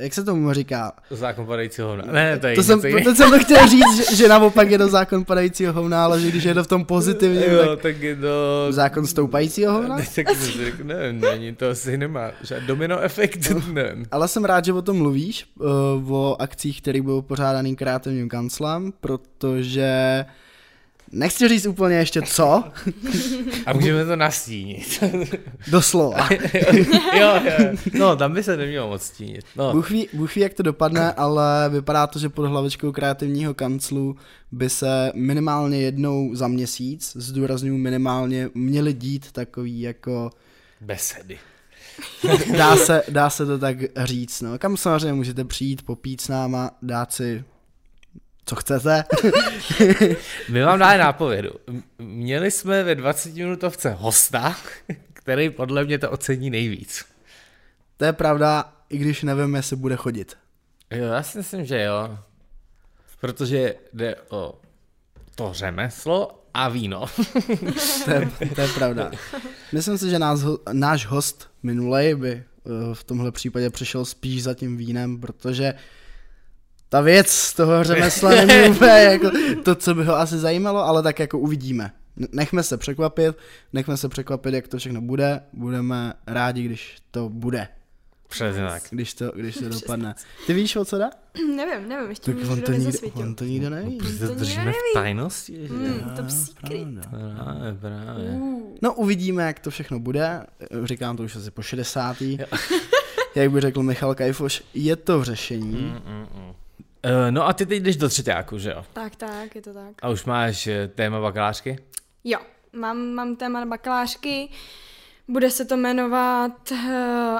jak se tomu říká? Zákon padajícího hovna. Ne, to je to jsem, to jsem to chtěl říct, že, že naopak je to zákon padajícího hovna, ale že když je to v tom pozitivně, jo, tak, tak je to... Zákon stoupajícího hovna? Ne, tak nevím, není to asi nemá, že domino efekt, no, nevím. Ale jsem rád, že o tom mluvíš, uh, o akcích, které budou pořádaný kreativním kanclem, protože Nechci říct úplně ještě co. A můžeme to nastínit. Doslova. jo, jo. No, tam by se nemělo moc stínit. No. Bůh, ví, Bůh ví, jak to dopadne, ale vypadá to, že pod hlavičkou kreativního kanclu by se minimálně jednou za měsíc, zdůraznuju minimálně, měly dít takový jako... Besedy. dá, se, dá se to tak říct, no. Kam samozřejmě můžete přijít, popít s náma, dát si co chcete. My vám dáme nápovědu. Měli jsme ve 20 minutovce hosta, který podle mě to ocení nejvíc. To je pravda, i když nevím, jestli bude chodit. Jo, já si myslím, že jo. Protože jde o to řemeslo a víno. to, je, to je pravda. Myslím si, že nás, náš host minulej by eh, v tomhle případě přišel spíš za tím vínem, protože ta věc z toho řemesla není úplně jako to, co by ho asi zajímalo, ale tak jako uvidíme. Nechme se překvapit, nechme se překvapit, jak to všechno bude, budeme rádi, když to bude. Přesně tak. Když to, když to dopadne. Ty víš, o co dá? Nevím, nevím, ještě tak on to, nikde, on to nikde neví. No, to držíme v tajnosti. Mm, to secret. Právě, právě. Uh. No uvidíme, jak to všechno bude. Říkám to už asi po 60. jak by řekl Michal Kajfoš, je to v řešení. Mm, mm, mm. Uh, no a ty teď jdeš do třetíku, že jo? Tak, tak, je to tak. A už máš eh, téma bakalářky? Jo, mám, mám téma bakalářky. Bude se to jmenovat uh,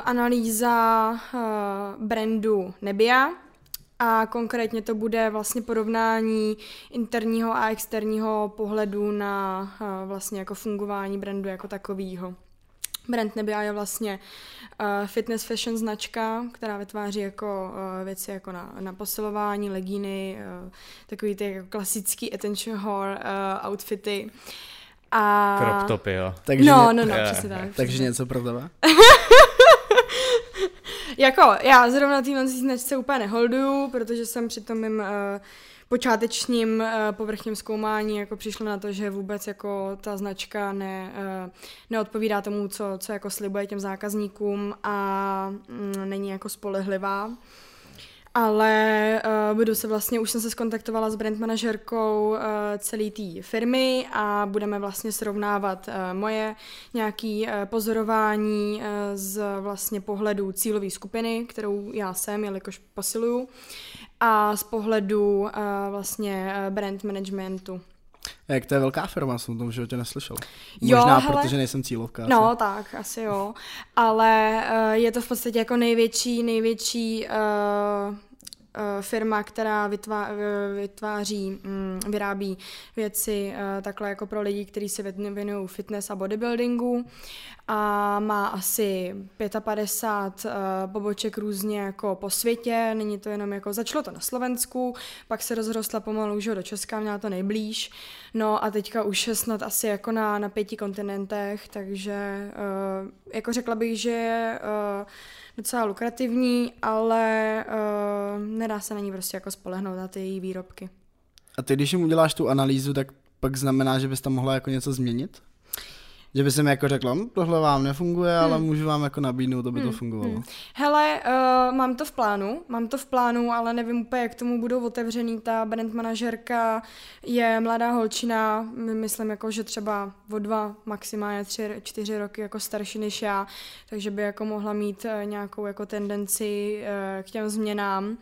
analýza uh, brandu Nebia a konkrétně to bude vlastně porovnání interního a externího pohledu na uh, vlastně jako fungování brandu jako takového. Brand Nebia je vlastně uh, fitness fashion značka, která vytváří jako uh, věci jako na, na posilování, legíny, uh, takový ty jako klasický attention whore uh, outfity. A... Crop topy, jo. Takže no, ně- no, no, Je, přesně tak. Takže přesně. něco pro tebe? Jako, já zrovna týhle značce úplně neholduju, protože jsem při tom mým uh, počátečním uh, povrchním zkoumání jako přišla na to, že vůbec jako ta značka ne, uh, neodpovídá tomu, co, co jako slibuje těm zákazníkům a mm, není jako spolehlivá. Ale uh, budu se vlastně, už jsem se skontaktovala s brand manažerkou uh, celé té firmy a budeme vlastně srovnávat uh, moje nějaké uh, pozorování uh, z vlastně pohledu cílové skupiny, kterou já jsem, jelikož posiluju, a z pohledu uh, vlastně uh, brand managementu. Jak to je velká firma, jsem o tom v životě neslyšel. Jo, Možná, hele. protože nejsem cílovka. asi. No, tak, asi jo. Ale uh, je to v podstatě jako největší, největší uh, firma, která vytvá, uh, vytváří, um, vyrábí věci uh, takhle jako pro lidi, kteří se věnují fitness a bodybuildingu a má asi 55 uh, poboček různě jako po světě, není to jenom jako, začalo to na Slovensku, pak se rozrostla pomalu už do Česka, měla to nejblíž, no a teďka už je snad asi jako na, na pěti kontinentech, takže jako řekla bych, že je docela lukrativní, ale uh, nedá se na ní prostě jako spolehnout na ty její výrobky. A ty, když jim uděláš tu analýzu, tak pak znamená, že bys tam mohla jako něco změnit? Že bys jim jako řekla, hm, tohle vám nefunguje, ale můžu vám jako nabídnout, aby to fungovalo. Hele, uh, mám to v plánu, mám to v plánu, ale nevím úplně, jak tomu budou otevřený. Ta brand manažerka je mladá holčina, my- myslím jako, že třeba o dva, maximálně tři, čtyři roky jako starší než já, takže by jako mohla mít uh, nějakou jako tendenci uh, k těm změnám.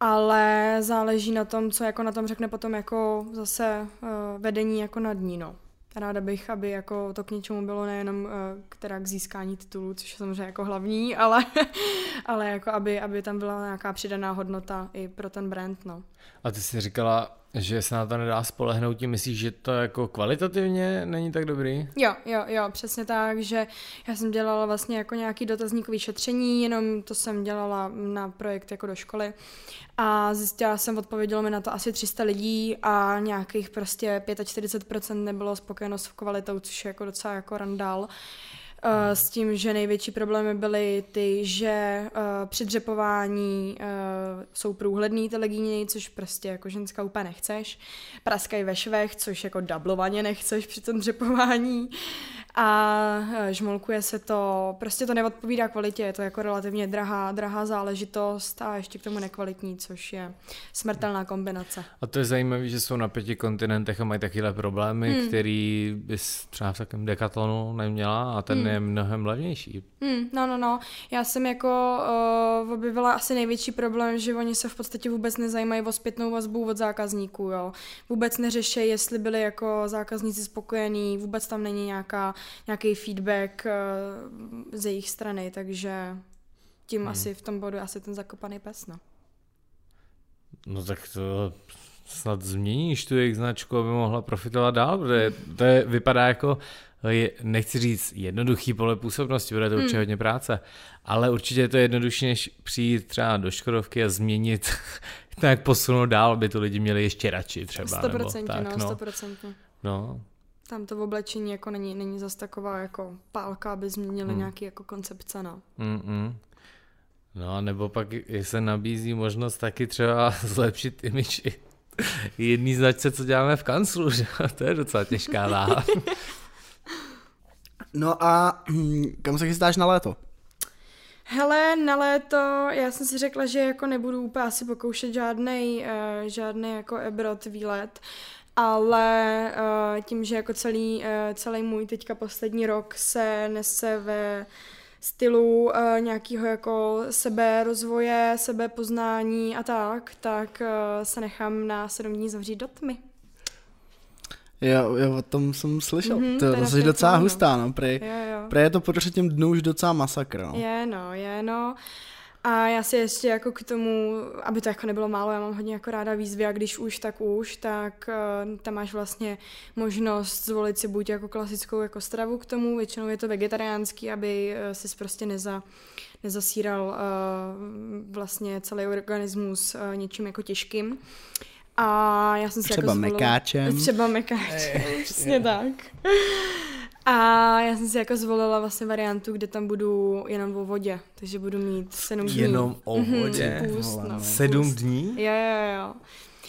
Ale záleží na tom, co jako na tom řekne potom jako zase uh, vedení jako nad ní, no. Ráda bych, aby jako to k něčemu bylo nejenom uh, která k získání titulu, což je samozřejmě jako hlavní, ale, ale jako aby, aby tam byla nějaká přidaná hodnota i pro ten brand, no. A ty jsi říkala, že se na to nedá spolehnout, tím myslíš, že to jako kvalitativně není tak dobrý? Jo, jo, jo, přesně tak, že já jsem dělala vlastně jako nějaký dotazníkový šetření, jenom to jsem dělala na projekt jako do školy a zjistila jsem, odpovědělo mi na to asi 300 lidí a nějakých prostě 45% nebylo spokojeno s kvalitou, což je jako docela jako randál. Eh, s tím, že největší problémy byly ty, že uh, při dřepování uh, jsou průhledný ty legíny, což prostě jako ženská úplně nechceš. Praskají ve švech, což jako dublovaně nechceš při tom dřepování. A uh, žmolkuje se to, prostě to neodpovídá kvalitě, je to jako relativně drahá, drahá záležitost a ještě k tomu nekvalitní, což je smrtelná kombinace. A to je zajímavé, že jsou na pěti kontinentech a mají takovéhle problémy, hmm. který bys třeba v takovém dekatlonu neměla a ten hmm. je mnohem levnější. Hmm, no, no, no. Já jsem jako uh, objevila asi největší problém, že oni se v podstatě vůbec nezajímají o zpětnou vazbu od zákazníků, jo. Vůbec neřeší, jestli byli jako zákazníci spokojení, vůbec tam není nějaká, nějaký feedback uh, z jejich strany, takže tím hmm. asi v tom bodu asi ten zakopaný pes, no. No tak to snad změníš tu jejich značku, aby mohla profitovat dál, protože to je, vypadá jako, je, nechci říct jednoduchý pole působnosti, bude to určitě hodně práce, ale určitě je to jednodušší, než přijít třeba do Škodovky a změnit, tak posunout dál, aby to lidi měli ještě radši třeba. nebo 100%, tak, no, no. 100%. no. Tam to v oblečení jako není, není zas taková jako pálka, aby změnili hmm. nějaký jako koncepce, no. Mm-mm. No a nebo pak se nabízí možnost taky třeba zlepšit image i jedný značce, co děláme v kanclu, že? to je docela těžká váha. No a hm, kam se chystáš na léto? Hele, na léto, já jsem si řekla, že jako nebudu úplně asi pokoušet žádný, uh, žádný jako ebrot výlet, ale uh, tím, že jako celý, uh, celý můj teďka poslední rok se nese ve stylu uh, nějakého jako seberozvoje, sebepoznání a tak, tak uh, se nechám na sedm dní zavřít do tmy. Jo, jo, o tom jsem slyšel. Mhm, Mm-hmm, to je docela hustá, no. Prej, Jo, jo. prej je to po třetím dnu už docela masakr, no. Je no, je no. A já si ještě jako k tomu, aby to jako nebylo málo, já mám hodně jako ráda výzvy a když už, tak už, tak uh, tam máš vlastně možnost zvolit si buď jako klasickou jako stravu k tomu, většinou je to vegetariánský, aby uh, si prostě neza, nezasíral uh, vlastně celý organismus uh, něčím jako těžkým. A já jsem si Třeba jako zvolila, mekáčem. Třeba mekáčem, přesně tak. A já jsem si jako zvolila vlastně variantu, kde tam budu jenom o vodě, takže budu mít sedm dní. Jenom o Mhm, vodě? půst, no, Sedm půst. dní? Jo, jo, jo.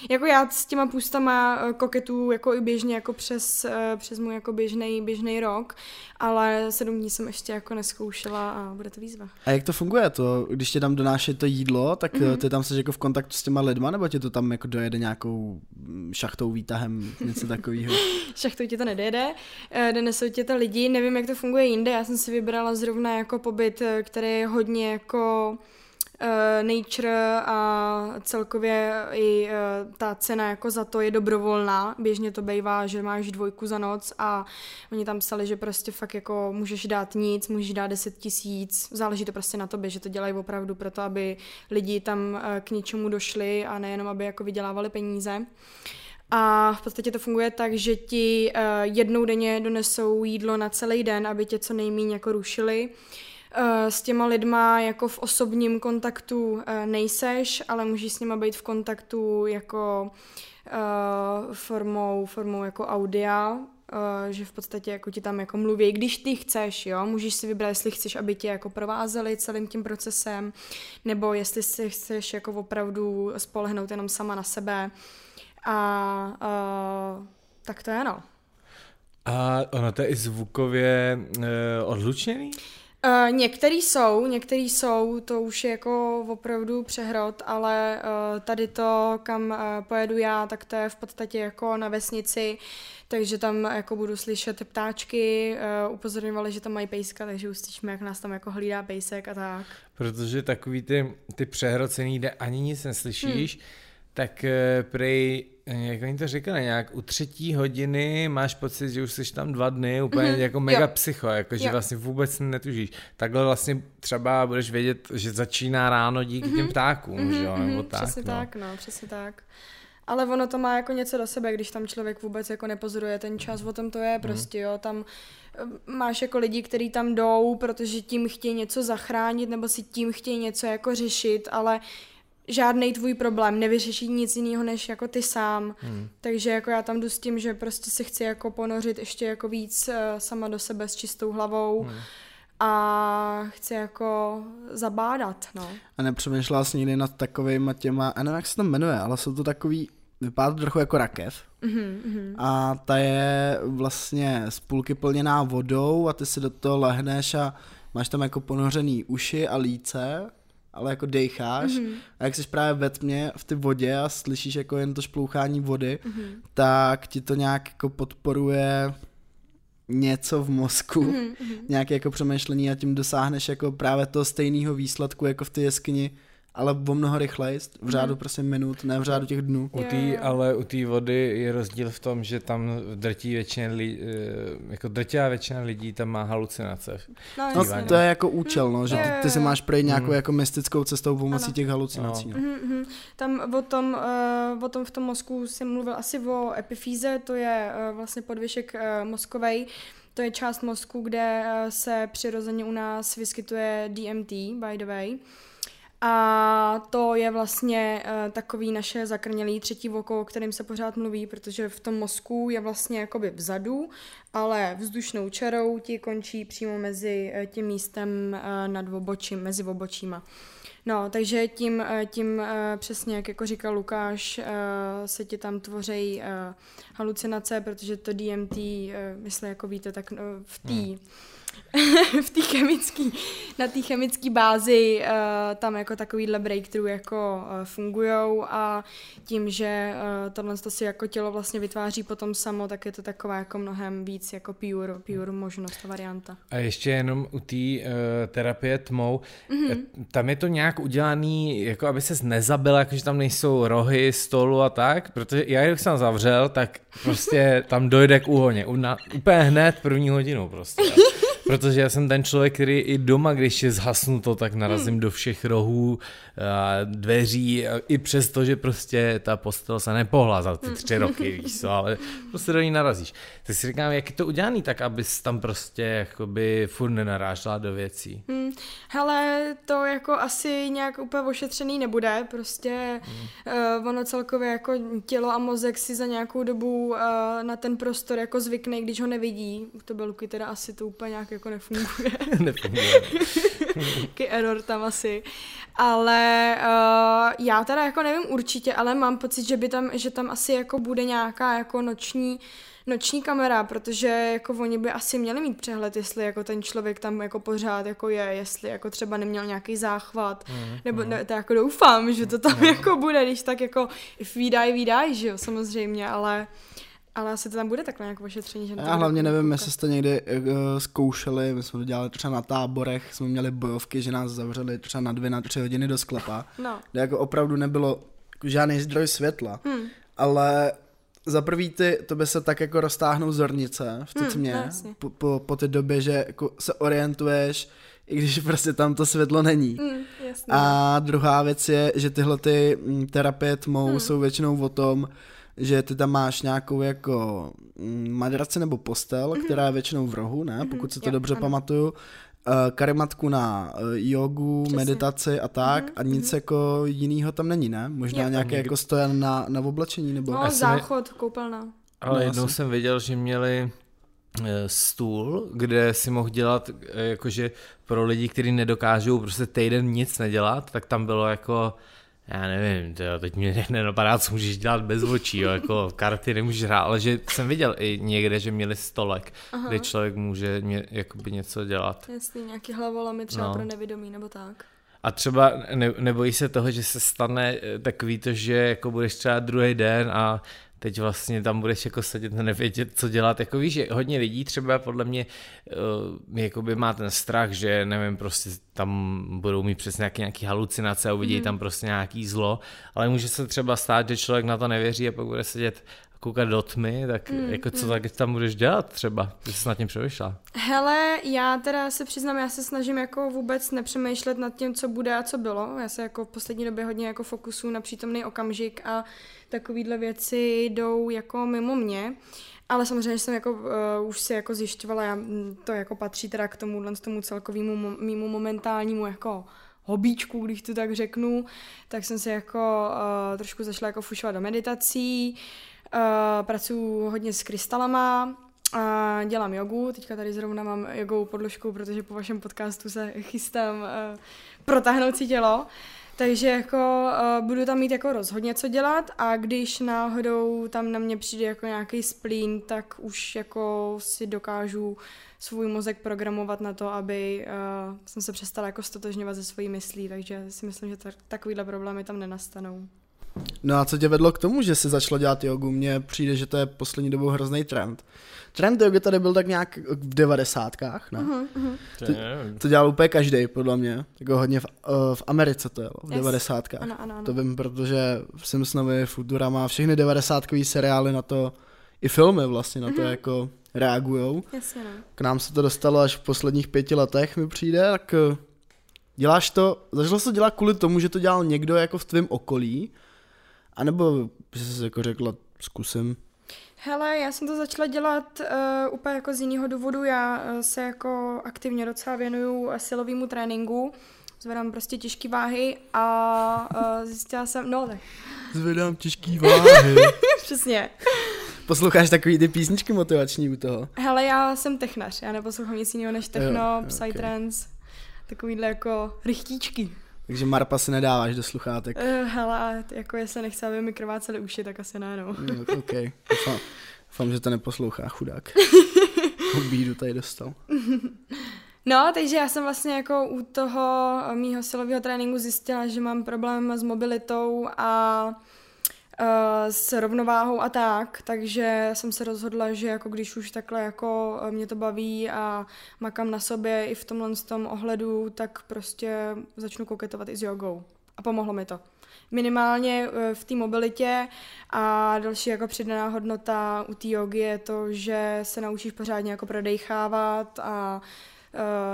Jako já s těma půstama eh, koketu jako i běžně jako přes, eh, přes můj jako běžný běžný rok, ale sedm dní jsem ještě jako neskoušela a bude to výzva. A jak to funguje to, když tě tam donáší to jídlo, tak Mhm. mm-hmm. ty tam jsi jako v kontaktu s těma lidma, nebo tě to tam jako dojede nějakou mm, šachtou, výtahem, něco takového? Šachtou ti to nedejde, eh, donesou tě to lidi, nevím, jak to funguje jinde, já jsem si vybrala zrovna jako pobyt, který je hodně jako uh, nature a celkově i uh, ta cena jako za to je dobrovolná. Běžně to bývá, že máš dvojku za noc a oni tam psali, že prostě fakt jako můžeš dát nic, můžeš dát 10 tisíc, záleží to prostě na tobě, že to dělají opravdu proto, aby lidi tam uh, k něčemu došli a nejenom, aby jako vydělávali peníze. A v podstatě to funguje tak, že ti uh, jednou denně donesou jídlo na celý den, aby tě co nejméně jako rušili. Uh, s těma lidma jako v osobním kontaktu uh, nejseš, ale můžeš s nima být v kontaktu jako uh, formou, formou jako audia, že v podstatě jako ti tam jako mluví, když ty chceš, jo, můžeš si vybrat, jestli chceš, aby tě jako provázeli celým tím procesem, nebo jestli si chceš jako opravdu spolehnout jenom sama na sebe. A uh, tak to je no. A ono to je i zvukově uh, odlučněný? Uh, některý jsou, některý jsou, to už je jako opravdu přehrot, ale uh, tady to, kam uh, pojedu já, tak to je v podstatě jako na vesnici, takže tam jako budu slyšet ptáčky, uh, upozorňovali, že tam mají pejska, takže uslyšíme, jak nás tam jako hlídá pejsek a tak. Protože takový ty, ty přehrocený, kde ani nic neslyšíš, hmm. tak uh, prej, jak oni to říkali, nějak u třetí hodiny máš pocit, že už jsi tam dva dny, úplně mm-hmm. jako mega Jo. psycho, jako že Jo. vlastně vůbec netužíš. Takhle vlastně třeba budeš vědět, že začíná ráno díky mm-hmm. těm ptákům, mm-hmm, že jo, nebo tak. přesně no. tak, no, přesně tak. Ale ono to má jako něco do sebe, když tam člověk vůbec jako nepozoruje ten čas, o tom to je prostě, jo, tam eh, máš jako lidi, kteří tam jdou, protože tím chtějí něco zachránit, nebo si tím chtějí něco jako řešit, ale žádný tvůj problém nevyřeší nic jiného než jako ty sám. Hmm. Takže jako já tam jdu s tím, že prostě se chci jako ponořit ještě jako víc uh, sama do sebe s čistou hlavou hmm. a chci jako zabádat, no. A nepřemýšlela jsi někdy nad takovýma těma, já nevím, jak se to jmenuje, ale jsou to takový, vypadá to trochu jako rakev. Mm-hmm. A ta je vlastně z půlky plněná vodou a ty si do toho lehneš a máš tam jako ponořený uši a líce, ale jako dejcháš. Mm-hmm. A jak jsi právě ve tmě v ty vodě a slyšíš jako jen to šplouchání vody, mm-hmm. tak ti to nějak jako podporuje něco v mozku, mm-hmm. nějaké jako přemýšlení a tím dosáhneš jako právě toho stejného výsledku jako v té jeskyni, ale o mnoho rychleji, v řádu mm. prostě minut, ne v řádu těch dnů. U tý, ale u té vody je rozdíl v tom, že tam drtí většina lidí, jako drtivá většina lidí tam má halucinace. No, No to je jako účel, no, že ty, ty si máš projít nějakou Mm. jako mystickou cestou pomocí Ano. těch halucinací. No. Mhm, mhm. Tam o tom, uh, o tom v tom mozku jsem mluvil asi o epifíze, to je uh, vlastně podvěšek uh, mozkovej, to je část mozku, kde se přirozeně u nás vyskytuje DMT, by the way. A to je vlastně uh, takový naše zakrnělý třetí oko, o kterým se pořád mluví, protože v tom mozku je vlastně jakoby vzadu, ale vzdušnou čarou ti končí přímo mezi uh, tím místem uh, nad obočím, mezi obočíma. No, takže tím, tím přesně, jak jako říkal Lukáš, se ti tam tvoří halucinace, protože to DMT, myslím, jako víte, tak v té v té chemické, na té chemické bázi uh, tam jako takovýhle breakthrough jako uh, fungujou a tím, že uh, tohle to si jako tělo vlastně vytváří potom samo, tak je to taková jako mnohem víc jako pure, pure možnost a varianta. A ještě jenom u té uh, terapie tmou, mm-hmm. tam je to nějak udělaný, jako aby ses nezabila, jakože tam nejsou rohy, stolu a tak, protože já, jak jsem zavřel, tak prostě tam dojde k úhoně, U- na, úplně hned první hodinu prostě. Protože já jsem ten člověk, který i doma, když je zhasnuto, tak narazím hmm. do všech rohů, a dveří, i přesto, že prostě ta postel se nepohla za ty tři hmm. roky, víš co, ale prostě do ní narazíš. Tak si říkám, jak je to udělaný tak, abys tam prostě jakoby furt nenarážela do věcí. Hmm. Hele, to jako asi nějak úplně ošetřený nebude, prostě hmm. uh, ono celkově jako tělo a mozek si za nějakou dobu uh, na ten prostor jako zvykne, když ho nevidí. U tebe, Luky, teda asi to úplně nějak jako nefunguje. nefunguje. Jaký error tam asi. Ale uh, já teda jako nevím určitě, ale mám pocit, že by tam, že tam asi jako bude nějaká jako noční noční kamera, protože jako oni by asi měli mít přehled, jestli jako ten člověk tam jako pořád jako je, jestli jako třeba neměl nějaký záchvat, mm, nebo mm. Ne, to jako doufám, že to tam mm. jako bude, když tak jako výdaj, výdaj, že jo, samozřejmě, ale ale asi to tam bude takhle nějak ošetření. Že Já hlavně nevím, jestli jste někdy uh, zkoušeli, my jsme to dělali třeba na táborech, jsme měli bojovky, že nás zavřeli třeba na dvě, na tři hodiny do sklepa, no. kde jako opravdu nebylo jako žádný zdroj světla, hmm. ale za prvý ty, to by se tak jako roztáhnou zornice v té hmm, tmě, no, po, po, po té době, že jako se orientuješ, i když prostě tam to světlo není. Hmm, A druhá věc je, že tyhle ty mm, terapie tmou hmm. jsou většinou o tom, že ty tam máš nějakou jako mm, madraci nebo postel, mm-hmm. která je většinou v rohu, ne, mm-hmm. pokud se to jo, dobře ano. pamatuju, uh, karimatku na uh, jogu, Přesně. meditaci a tak mm-hmm. a nic mm-hmm. jako jiného tam není, ne? Možná jo. nějaké jako stojan na, na oblečení nebo... No, záchod, mi... koupelna. Ale no, jednou asi. jsem viděl, že měli eh, stůl, kde si mohl dělat jakože pro lidi, kteří nedokážou prostě týden nic nedělat, tak tam bylo jako já nevím, to teď mě nenapadá, co můžeš dělat bez očí, jo, jako karty nemůžeš hrát, ale že jsem viděl i někde, že měli stolek, Aha. kde člověk může mě, jakoby něco dělat. Jasný, nějaký hlavolomy třeba no. pro nevědomí nebo tak. A třeba ne, nebojí se toho, že se stane eh, takový to, že jako budeš třeba druhý den a teď vlastně tam budeš jako sedět a nevědět, co dělat. Jako víš, že hodně lidí třeba podle mě uh, jakoby má ten strach, že nevím, prostě tam budou mít přesně nějaký, nějaký halucinace a uvidí mm. tam prostě nějaký zlo, ale může se třeba stát, že člověk na to nevěří a pak bude sedět koukat do tmy, tak mm, jako co mm. tak tam budeš dělat třeba, že jsi nad tím přemýšlela? Hele, já teda se přiznám, já se snažím jako vůbec nepřemýšlet nad tím, co bude a co bylo. Já se jako v poslední době hodně jako fokusu na přítomný okamžik a takovýhle věci jdou jako mimo mě. Ale samozřejmě jsem jako, uh, už si jako zjišťovala, já, to jako patří teda k tomu, k tomu celkovému mýmu momentálnímu jako hobíčku, když to tak řeknu, tak jsem se jako uh, trošku zašla jako fušovat do meditací, uh, pracuji hodně s krystalama, a dělám jogu, teďka tady zrovna mám jogovou podložku, protože po vašem podcastu se chystám uh, protáhnout si tělo. Takže jako uh, budu tam mít jako rozhodně co dělat a když náhodou tam na mě přijde jako nějaký splín, tak už jako si dokážu svůj mozek programovat na to, aby uh, jsem se přestala jako stotožňovat ze svojí myslí, takže si myslím, že takovýhle problémy tam nenastanou. No a co tě vedlo k tomu, že jsi začala dělat jogu? Mně přijde, že to je poslední dobou hrozný trend. Trend jogy tady byl tak nějak v devadesátkách, ne? Uh-huh, uh-huh. To, to dělal úplně každý, podle mě. Jako hodně v, uh, v Americe to jelo, v devadesátkách. Ano, ano, ano. To vím, protože Simpsonovi, Futurama, všechny devadesátkový seriály na to, i filmy vlastně na to uh-huh. jako reagujou. Jasně, no. K nám se to dostalo až v posledních pěti letech mi přijde, tak eh, děláš to, začalo se to dělat kvůli tomu, že to dělal někdo jako v tvém okolí, a nebo jsi jako řekla, zkusím? Hele, já jsem to začala dělat uh, úplně jako z jiného důvodu. Já uh, se jako aktivně docela věnuju silovému tréninku. Zvedám prostě těžké váhy a uh, zjistila jsem, no tak. Zvedám těžké váhy. Přesně. Posloucháš takový ty písničky motivační u toho? Hele, já jsem technař, já neposlouchám nic jiného než techno, psytrance, okay. takovýhle jako rychtíčky. Takže Marpa si nedáváš do sluchátek. Uh, hele, jako jestli nechce, aby mi krváceli uši, tak asi ne, no. no ok, doufám, doufám, že to neposlouchá, chudák. Bídu tady dostal. No, takže já jsem vlastně jako u toho mýho silového tréninku zjistila, že mám problém s mobilitou a s rovnováhou a tak, takže jsem se rozhodla, že jako když už takhle jako eh, mě to baví a makám na sobě i v tomhle tom ohledu, tak prostě začnu koketovat i s jogou. A pomohlo mi to. Minimálně eh, v té mobilitě a další jako přidaná hodnota u té jogy je to, že se naučíš pořádně jako prodejchávat a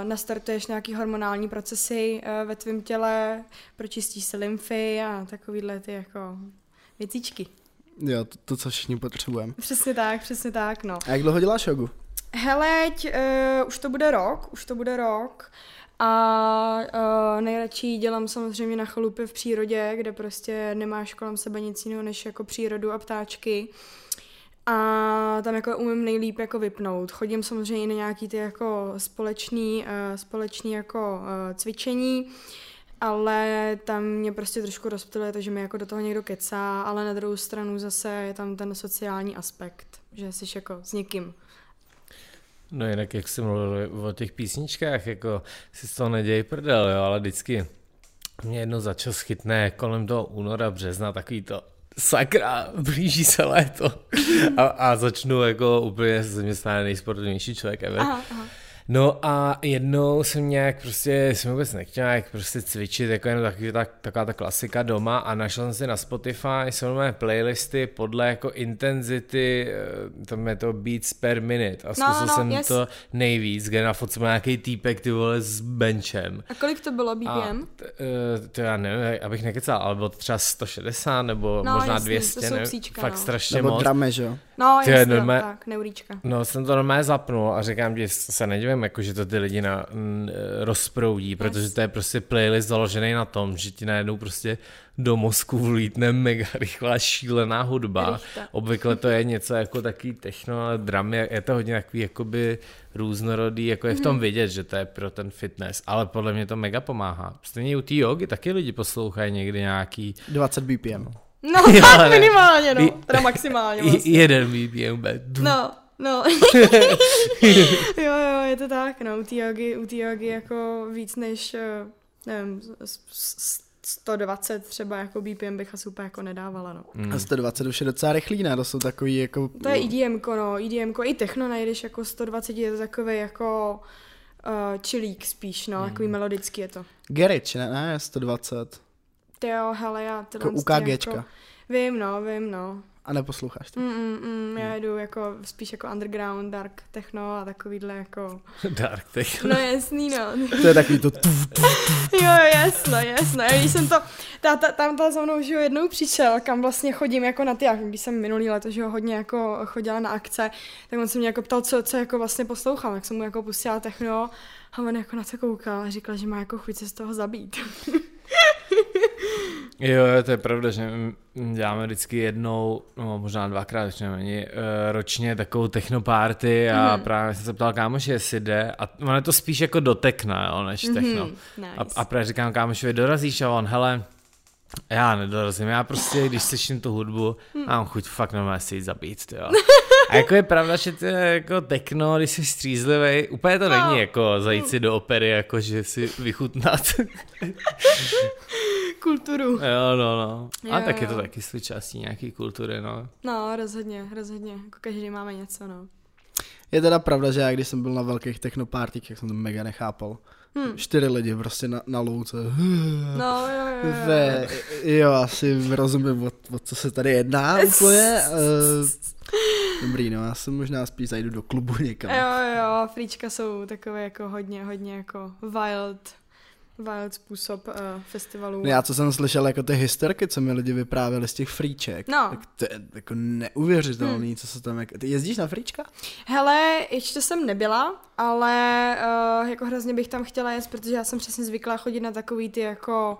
nastartuješ nějaký hormonální procesy ve tvém těle, pročistíš si lymfy a takovýhle ty jako věcičky. Jo, to, to co všichni potřebujeme. Přesně tak, přesně tak, no. A jak dlouho děláš jogu? Heleď, uh, už to bude rok, už to bude rok. A uh, nejradši dělám samozřejmě na chalupě v přírodě, kde prostě nemáš kolem sebe nic jiného než jako přírodu a ptáčky. A tam jako umím nejlíp jako vypnout. Chodím samozřejmě i na nějaký ty jako společný, uh, společný jako uh, cvičení, ale tam mě prostě trošku rozptyluje, takže mi jako do toho někdo kecá, ale na druhou stranu zase je tam ten sociální aspekt, že jsi jako s někým No jinak, jak jsem mluvil o těch písničkách, jako si z toho neděj prdel, jo, ale vždycky mě jedno začas chytne kolem toho února, března, takový to sakra, blíží se léto a, a začnu jako úplně stane nejsportovnější člověk ever. Aha, aha. No a jednou jsem nějak prostě, jsem vůbec nechtěl nějak prostě cvičit, jako jenom takový, tak, taková ta klasika doma a našel jsem si na Spotify, jsou mé playlisty podle jako intenzity, eh, tam je to beats per minute a no, zkusil no, no, jsem yes. to nejvíc, kde na fotce nějaký týpek ty vole s benchem. A kolik to bylo BPM? A, t, uh, to já nevím, abych nekecal, ale bylo to třeba 160 nebo no, možná jasný, 200, to ne, psíčka, fakt no. strašně nebo moc. drame, že jo? No, jasně, normé... tak, neuríčka. No, jsem to normálně zapnul a říkám, že se nedivím, jako, že to ty lidi na, m, rozproudí, protože to je prostě playlist založený na tom, že ti najednou prostě do mozku vlítne mega rychlá šílená hudba. Rychta. Obvykle to je něco jako takový techno, ale drum je, je to hodně takový jakoby různorodý, jako je v tom mhm. vidět, že to je pro ten fitness, ale podle mě to mega pomáhá. Stejně u té jogy taky lidi poslouchají někdy nějaký... 20 BPM. No, jo, tak minimálně, no. Teda maximálně vlastně. Jeden BPM. No, no. jo, jo, je to tak, no. U té jogy, u jako víc než, eh, nevím, 120 třeba jako BPM bych asi úplně jako nedávala, no. Mm. A 120 už je docela rychlý, ne? To jsou takový jako... To je EDM, no, EDM, i techno najdeš jako 120, je to takový jako uh, chillík spíš, no, mm. takový melodický je to. Garage, ne, ne, 120. Ty jo, hele, já to jako UKGčka. Jako, vím, no, vím, no. A neposloucháš to? Mm, mm, mm, já jedu jako spíš jako underground, dark techno a takovýhle jako... dark techno. No jasný, no. to je takový to... jo, jasno, jasno. Já když jsem to... Ta, ta, tam ta za mnou že jednou přišel, kam vlastně chodím jako na ty, když jsem minulý leto, že ho hodně jako chodila na akce, tak on se mě jako ptal, co, co jako vlastně poslouchám, jak jsem mu jako pustila techno a on jako na to koukal a říkal, že má jako chuť se z toho zabít. Jo, to je pravda, že děláme vždycky jednou, no možná dvakrát, ještě není, eh, ročně takovou technoparty a mm. právě jsem se ptal kámoši, jestli jde a ono je to spíš jako do techna, jo, než mm-hmm. techno. Nice. A, a právě říkám kámošovi, dorazíš a on, hele, já nedorazím, já prostě, když slyším tu hudbu, hmm. mám chuť fakt normálně si jít zabít, jo. A jako je pravda, že to je jako tekno, když jsi střízlivý, úplně to no. není jako zajít si do opery, jako že si vychutnat. Kulturu. Jo, no, no. A jo, tak je to taky součástí nějaký kultury, no. No, rozhodně, rozhodně. Jako každý máme něco, no. Je teda pravda, že já když jsem byl na velkých technopartích, jak jsem to mega nechápal. Hmm. Čtyři lidi prostě na, na louce. No, jo, jo, jo. Ve, jo, asi rozumím, o, o co se tady jedná úplně. Uh, dobrý, no, já jsem možná spíš zajdu do klubu někam. Jo, jo, flíčka jsou takové jako hodně, hodně jako wild wild způsob uh, festivalů. No já co jsem slyšel, jako ty historky, co mi lidi vyprávěli z těch fríček, no. tak to je jako neuvěřitelný, hmm. co se tam, jako... ty jezdíš na fríčka? Hele, ještě jsem nebyla, ale uh, jako hrozně bych tam chtěla jet, protože já jsem přesně zvyklá chodit na takový ty jako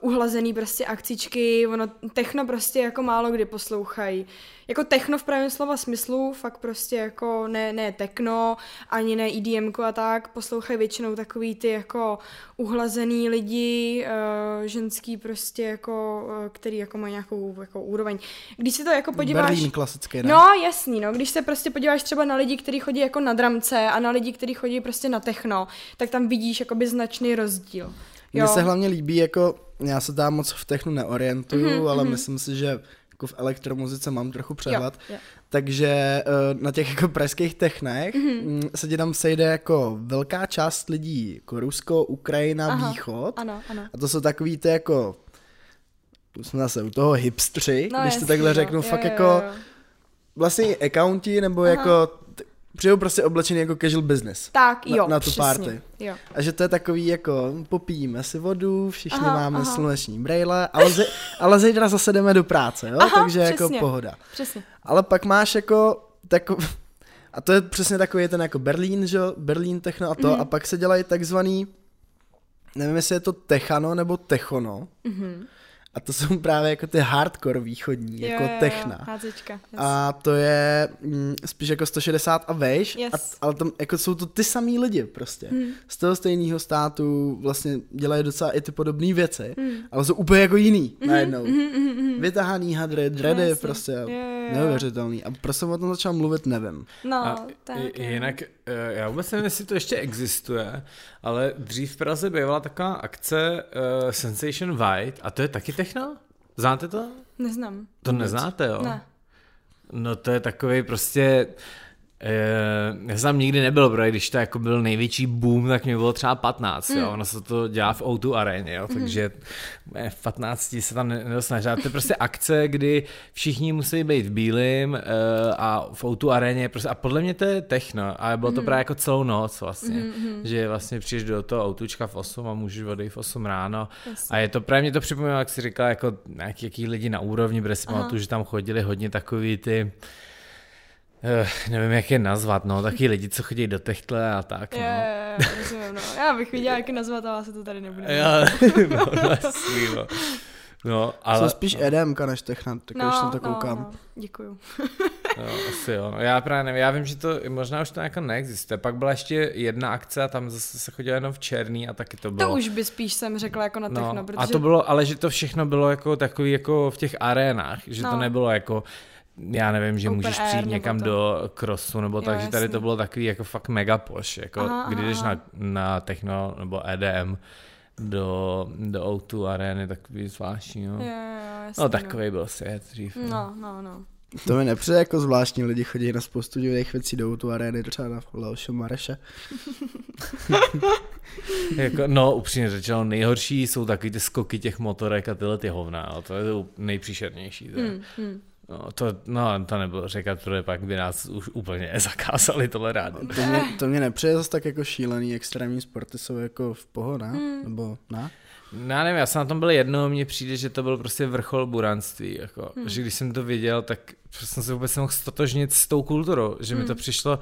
uhlazený prostě akcičky, ono techno prostě jako málo kdy poslouchají. Jako techno v pravém slova smyslu, fakt prostě jako ne, ne techno, ani ne EDM a tak, poslouchají většinou takový ty jako uhlazený lidi, uh, ženský prostě jako, uh, který jako mají nějakou jako úroveň. Když se to jako podíváš... Berlín klasický, ne? No jasný, no, když se prostě podíváš třeba na lidi, kteří chodí jako na dramce a na lidi, kteří chodí prostě na techno, tak tam vidíš jakoby značný rozdíl. Mně se hlavně líbí, jako já se tam moc v technu neorientuju, mm-hmm, ale mm-hmm. myslím si, že jako v elektromuzice mám trochu přehled, jo, jo. takže uh, na těch jako pražských technech mm-hmm. se ti tam sejde jako velká část lidí, jako Rusko, Ukrajina, Aha, Východ ano, ano. a to jsou takový ty jako jsme zase u toho hipstři, no, když to takhle no. řeknu, jo, fakt jo, jako jo. vlastně accounti nebo Aha. jako přijou prostě oblečený jako casual business. Tak, Na- jo, na tu přesně. party. Jo. A že to je takový jako, popijíme si vodu, všichni Aha, máme aha. sluneční brejle, ale, ze, ale zítra zase jdeme do práce, jo? Aha, takže jako přesně. pohoda. Přesně. Ale pak máš jako tako, a to je přesně takový ten jako Berlín, že jo, Berlín techno a to, Mhm. a pak se dělají takzvaný, nevím jestli je to techano nebo techono, Mhm. A to jsou právě jako ty hardcore východní, jako jo, jo, techna. Jo, házečka. yes. A to je mm, spíš jako 160 a vejš, Yes. a, ale tam jako jsou to ty samý lidi prostě. Hmm. Z toho stejného státu vlastně dělají docela i ty podobné věci, Hmm. ale jsou úplně jako jiný najednou. Mhm, mhm, mhm. Vytahaný hadry, dready, Jasně. prostě Jo, jo, jo. neuvěřitelný. A proč jsem o tom začal mluvit, nevím. No, A tak. jinak, eh, já vůbec nevím, jestli to ještě existuje, ale dřív v Praze bývala taková akce uh, Sensation White a to je taky techno? Znáte to? Neznám. To neznáte, jo? Ne. No to je takový prostě... Eh, já jsem tam nikdy nebyl, protože když to jako byl největší boom, tak mě bylo třeba 15, jo, ono se to dělá v O2 aréně, jo, takže eh, v 15 se tam ne- nedostaneš. To je prostě akce, kdy všichni musí být v bílém eh, a v O2 aréně prostě, a podle mě to je techno, a bylo to právě jako celou noc vlastně, že vlastně přijdeš do toho autučka v 8 a můžeš odejít v 8 ráno. Jasně. a je to právě mě to připomíná, jak jsi říkala, jako nějaký, jaký lidi na úrovni, protože si pamatuju, že tam chodili hodně takový ty Uh, nevím, jak je nazvat, no, taky lidi, co chodí do techtle a tak, Jo, no. jo, jo, rozumím, no. Já bych viděla, jak je nazvat, ale se to tady nebude. Já, no, vlastní, no. no, Ale... Jsou spíš EDMka než techna, tak když na to koukám. No, no, děkuju. no, asi jo, no, já právě nevím, já vím, že to, možná už to jako neexistuje, pak byla ještě jedna akce a tam zase se chodilo jenom v černý a taky to bylo. To už by spíš jsem řekla jako na techno, No, protože... a to bylo, ale že to všechno bylo jako takový jako v těch arénách, že to No. nebylo jako já nevím, že Open můžeš air přijít někam to. do crossu nebo Jo, tak, že tady to bylo takový jako fakt mega poš, jako Aha, aha, když jdeš na, na techno nebo EDM do, do O2 arény, takový zvláštní, no. Jo, jo, jo, jasně, No takový byl svět dřív. No. No, no, no. To mi nepřijde jako zvláštní, lidi chodí na spoustu divných věcí do tu arény, třeba na Leoša Mareše. Jako, no, upřímně řečeno, nejhorší jsou taky ty skoky těch motorek a tyhle ty hovna, no, to je to nejpříšernější. To, je. Hmm, hmm. No, to, no, to nebylo říkat, protože pak by nás už úplně zakázali tohle rád. To mě, to mě nepřijde zase tak jako šílený, extrémní sporty jsou jako v pohodě, Hmm. nebo ne? No, já nevím, já jsem na tom byl jednou, mně přijde, že to byl prostě vrchol buranství, jako, hmm. že když jsem to viděl, tak prostě jsem se vůbec nemohl stotožnit s tou kulturou, že hmm. mi to přišlo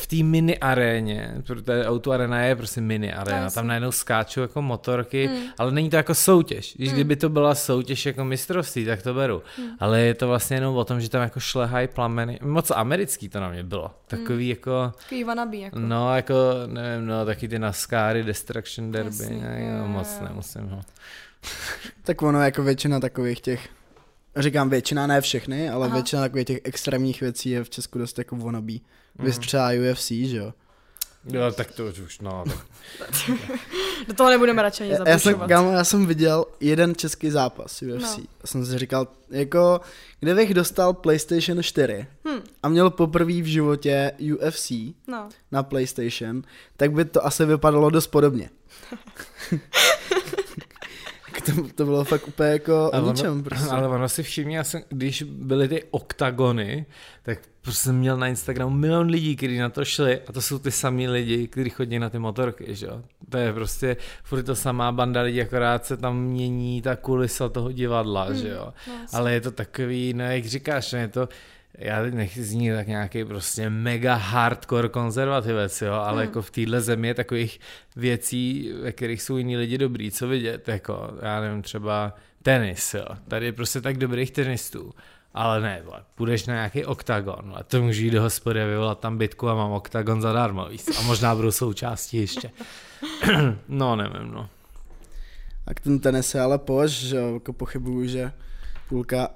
v té mini aréně, protože auto arena je prostě mini aréna, Jasně. tam najednou skáčou jako motorky, Hmm. ale není to jako soutěž. Když kdyby to byla soutěž jako mistrovství, tak to beru. Hmm. Ale je to vlastně jenom o tom, že tam jako šlehají plameny. Moc americký to na mě bylo. Takový jako, Takový wannabe, jako. no jako, nevím, no taky ty NASCARy, Destruction Derby, Jasně, ne, jo, no, moc nemusím, no. Tak ono jako většina takových těch, říkám většina, ne všechny, ale Aha. většina takových těch extrémních věcí je v Česku dost jako wannabe. Mhm. Vy třeba UFC, že jo? Jo, tak to už, no, tak Do toho nebudeme radši ani Já, já, jsem, kámo, já jsem viděl jeden český zápas UFC. No. A jsem si říkal, jako, kdybych dostal PlayStation 4 Hm, a měl poprvé v životě UFC no. na PlayStation, tak by to asi vypadalo dost podobně. to, to bylo fakt úplně jako o Ale ničem. ono, Prostě. ale ono si všimně, já jsem, když byly ty oktagony, tak prostě jsem měl na Instagramu milion lidí, kteří na to šli a to jsou ty samý lidi, kteří chodí na ty motorky, že jo. To je prostě furt to samá banda lidí, akorát se tam mění ta kulisa toho divadla, Hmm, že jo. Jasně. Ale je to takový, no jak říkáš, no je to, já teď nechci znít tak nějaký prostě mega hardcore konzervativec, jo, ale Hmm. jako v téhle zemi je takových věcí, ve kterých jsou jiní lidi dobrý, co vidět, jako, já nevím, třeba tenis, jo, tady je prostě tak dobrých tenistů, ale ne, vole, půjdeš na nějaký oktagon, a to můžu jít do hospody a vyvolat tam bitku a mám oktagon zadarmo, víc, a možná budou součástí ještě. no, nevím, no. A k ten tenis je ale pož, že jako pochybuju, že půlka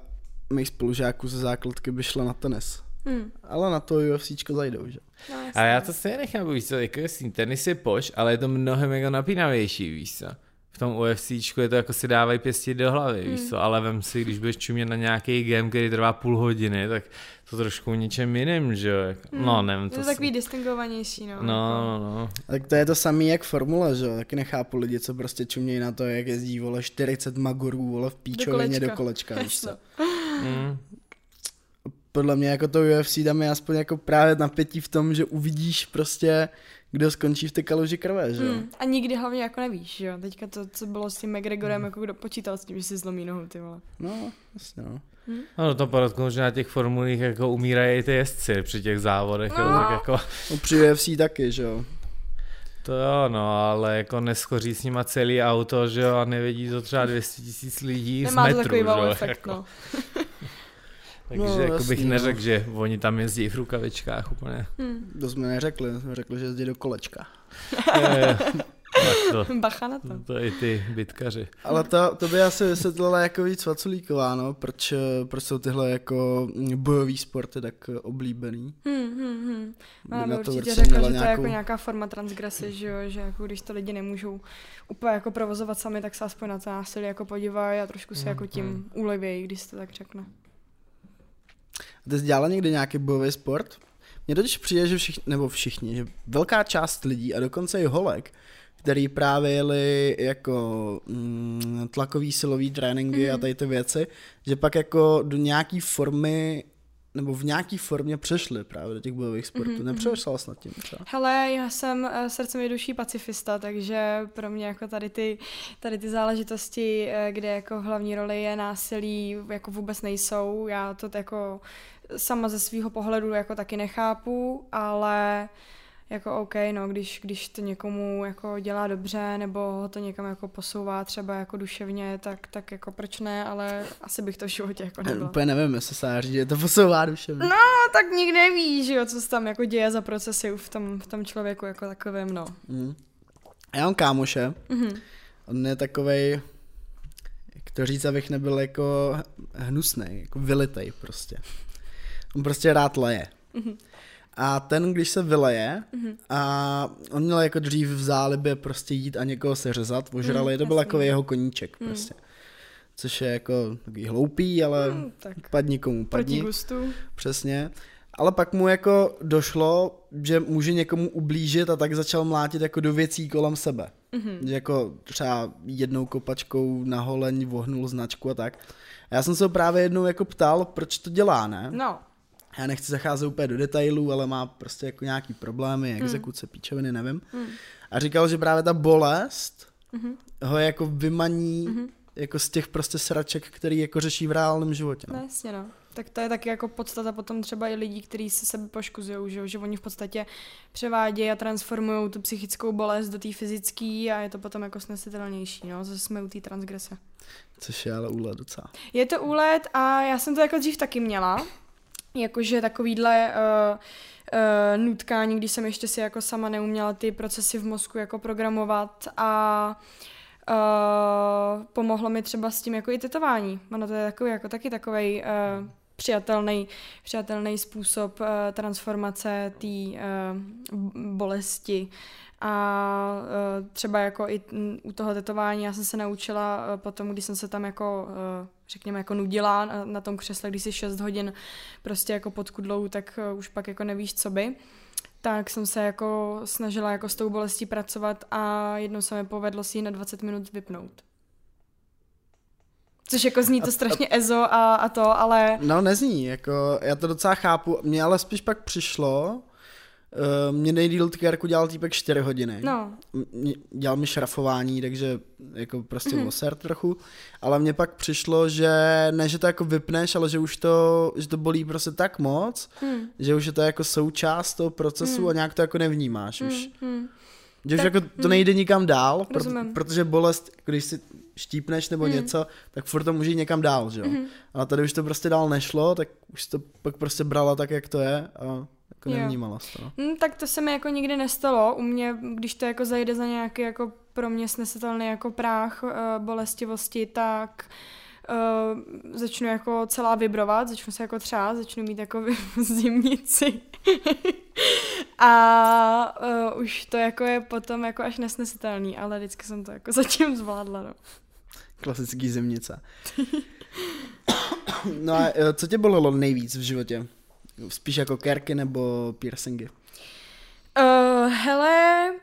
mých spolužáků ze základky by šla na tenis. Hm, Ale na to UFCčko zajdou, že? no. A já to stejně nechápu, víš co, jako jestli tenis je poš, ale je to mnohem jako napínavější, víš co. V tom UFCčku je to jako si dávají pěstí do hlavy, víš Hmm. co, ale vem si, když budeš čumět na nějaký game, který trvá půl hodiny, tak to trošku něčem jiným, že jo. Jako, no, nevím, Je to to si- takový distingovanější, no. No, no, no. A Tak to je to samý jak formule, že jo? Taky nechápu lidi, co prostě čumějí na to, jak jezdí, vole, 40 magorů, vole, v píčovině do kolečka, víš co? No. Mm. podle mě jako to UFC tam je aspoň jako právě napětí v tom, že uvidíš prostě, kdo skončí v té kaluži krve, že jo? Hmm. A nikdy hlavně jako nevíš, že jo. Teďka to, co bylo s tím McGregorem, jako kdo počítal s tím, že si zlomí nohu, ty vole. No, jasně no. Ano, to podotknu, že na těch formulích jako umírají i ty jezdci při těch závodech, no. tak jako, no při UFC taky, že jo. to jo, no, ale jako neschoří s nima celý auto, že jo, a nevidí to třeba 200 tisíc lidí Nemá z to metru, takový že jo, efekt, jako. no. Takže No, jako bych jasný, no. neřekl, že oni tam jezdí v rukavičkách úplně. Hmm. To jsme neřekli, jsme řekli, že jezdí do kolečka. Je, to, Bacha na to. to i ty bitkaři. Ale to, to by asi vysvětlila jako víc Vaculíková, no, proč, proč jsou tyhle jako bojový sporty tak oblíbený. Hmm, hmm, hmm. Ona by to určitě řekla, že to je jako nějaká forma transgresy, že jo, že jako když to lidi nemůžou úplně jako provozovat sami, tak se aspoň na to násilí jako podívají a trošku se jako Mhm. tím ulevějí, když se to tak řekne. A ty jsi dělala někdy nějaký bojový sport? Mně totiž přijde, že všichni, nebo všichni, že velká část lidí a dokonce i holek, který právě jeli jako mm, tlakový silový tréninky mm. a tady ty věci, že pak jako do nějaký formy nebo v nějaký formě přešli právě do těch bojových sportů. Mm-hmm. Nepřemýšlela jsi nad tím třeba? Hele, já jsem eh, srdcem i duší pacifista, takže pro mě jako tady ty, tady ty záležitosti, eh, kde jako hlavní roli je násilí, jako vůbec nejsou. Já to jako sama ze svého pohledu jako taky nechápu, ale jako OK, no, když, když to někomu jako dělá dobře, nebo ho to někam jako posouvá třeba jako duševně, tak, tak jako proč ne, ale asi bych to v životě jako Ne, nebyla. úplně nevím, jestli se říct, že to posouvá dušem. No, tak nikdy nevíš, že jo, co se tam jako děje za procesy v tom, v tom člověku jako takovém, no. Mm. Já mám kámoše, Mhm. on je takovej, jak to říct, abych nebyl jako hnusný, jako vylitej prostě. On prostě rád leje. A ten, když se vyleje, a on měl jako dřív v zálibě prostě jít a někoho seřezat, ožrali, Mm, to byl jako jeho koníček prostě. Což je jako takový hloupý, ale Mm, tak padni komu proti padni. gustu. Přesně. Ale pak mu jako došlo, že může někomu ublížit a tak začal mlátit jako do věcí kolem sebe. Mm-hmm. Že jako třeba jednou kopačkou na holeň vohnul značku a tak. A já jsem se ho právě jednou jako ptal, proč to dělá, ne? No, Já nechci zacházet úplně do detailů, ale má prostě jako nějaký problémy, exekuce, píčoviny, nevím. A říkal, že právě ta bolest ho jako vymaní jako z těch prostě sraček, který jako řeší v reálném životě. no. No. jasně no. Tak to je taky jako podstata potom třeba i lidí, kteří se sebe poškuzují, že, že oni v podstatě převádějí a transformují tu psychickou bolest do té fyzické a je to potom jako snesitelnější, no, zase jsme u té transgrese. Což je ale úle docela. Je to úlet a já jsem to jako dřív taky měla, jakože takovýhle uh, uh, nutkání, když jsem ještě si jako sama neuměla ty procesy v mozku jako programovat a uh, pomohlo mi třeba s tím jako i tetování. Ono to je takový, jako taky takový uh, přijatelný, přijatelný způsob uh, transformace té uh, bolesti. A uh, třeba jako i u toho tetování já jsem se naučila uh, potom, když jsem se tam jako, uh, řekněme, jako nudila na, tom křesle, když si 6 hodin prostě jako pod kudlou, tak už pak jako nevíš, co by tak jsem se jako snažila jako s tou bolestí pracovat a jednou se mi povedlo si ji na 20 minut vypnout. Což jako zní to strašně ezo a, a to, ale No nezní, jako já to docela chápu, mně ale spíš pak přišlo, uh, mě nejdýl tykárku dělal týpek 4 hodiny. no, M- dělal mi šrafování, takže jako prostě mm-hmm. oser trochu, ale mně pak přišlo, že ne, že to jako vypneš, ale že už to, že to bolí prostě tak moc, hmm, že už je to jako součást toho procesu Mm. a nějak to jako nevnímáš už. hmm, hmm. Že už Tak, jako to mm. nejde nikam dál, proto, Rozumím. protože bolest, když si štípneš nebo Mm. něco, tak furt to může jít někam dál, že jo. Mhm. Ale tady už to prostě dál nešlo, tak už to pak prostě brala tak, jak to je a jako nevnímala jsi to. No. Hmm, tak to se mi jako nikdy nestalo. U mě, když to jako zajde za nějaký jako pro mě snesitelný jako práh uh, bolestivosti, tak uh, začnu jako celá vibrovat, začnu se jako třát, začnu mít jako zimnici. a uh, už to jako je potom jako až nesnesitelný, ale vždycky jsem to jako zatím zvládla, no. Klasický zimnice. no a co tě bolelo nejvíc v životě? Spíš jako kerky nebo piercingy? Uh, hele,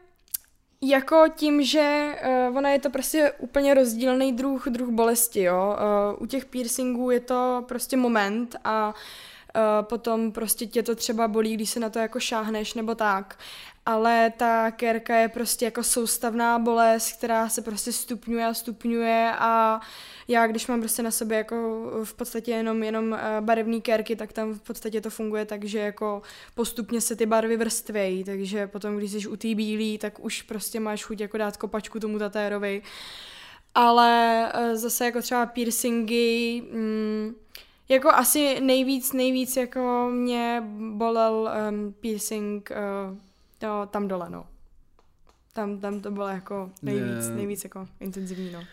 jako tím, že uh, ona je to prostě úplně rozdílný druh, druh bolesti, jo. Uh, u těch piercingů je to prostě moment a potom prostě tě to třeba bolí, když se na to jako šáhneš nebo tak. Ale ta kérka je prostě jako soustavná bolest, která se prostě stupňuje a stupňuje a já, když mám prostě na sobě jako v podstatě jenom, jenom eh, barevné kérky, tak tam v podstatě to funguje tak, že jako postupně se ty barvy vrstvějí, takže potom, když jsi u té bílý, tak už prostě máš chuť jako dát kopačku tomu tatérovi. Ale eh, zase jako třeba piercingy, mm, jako asi nejvíc, nejvíc jako mě bolel um, piercing uh, to, tam dole, no. Tam, tam to bylo jako nejvíc, yeah. nejvíc jako intenzivní, no.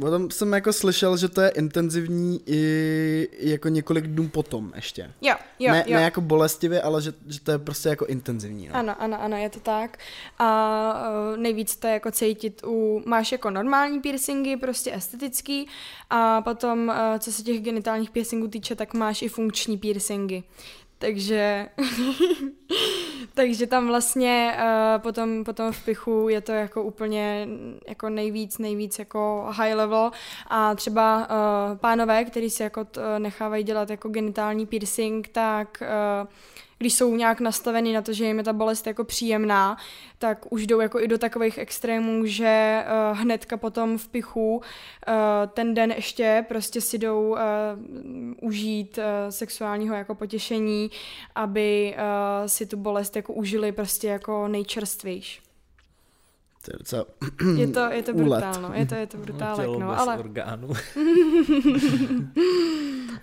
Potom jsem jako slyšel, že to je intenzivní i jako několik dnů potom ještě. Jo, jo, ne, jo. ne jako bolestivě, ale že, že to je prostě jako intenzivní. No. Ano, ano, ano, je to tak. A uh, nejvíc to je jako cítit u, máš jako normální piercingy, prostě estetický a potom, uh, co se těch genitálních piercingů týče, tak máš i funkční piercingy. Takže, takže tam vlastně uh, potom, potom v pichu je to jako úplně jako nejvíc, nejvíc jako high level. A třeba uh, pánové, kteří si jako t, nechávají dělat jako genitální piercing, tak uh, když jsou nějak nastavení na to, že jim je ta bolest jako příjemná, tak už jdou jako i do takových extrémů, že uh, hnedka potom v pichu uh, ten den ještě prostě si jdou uh, užít uh, sexuálního jako potěšení, aby uh, si tu bolest jako užili prostě jako nejčerstvější. To je docela je to, je to brutálno, je to, je to brutálek, no, no ale... orgánů.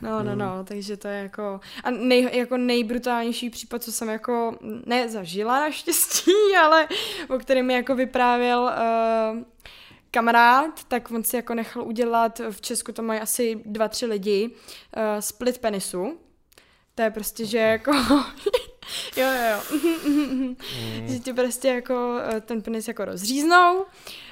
no, no, no, takže to je jako... A nej, jako nejbrutálnější případ, co jsem jako nezažila naštěstí, ale o kterém mi jako vyprávěl uh, kamarád, tak on si jako nechal udělat, v Česku to mají asi dva, tři lidi, uh, split penisu. To je prostě, že jako jo, jo, jo. mm. že ti prostě jako eh, ten penis jako rozříznou,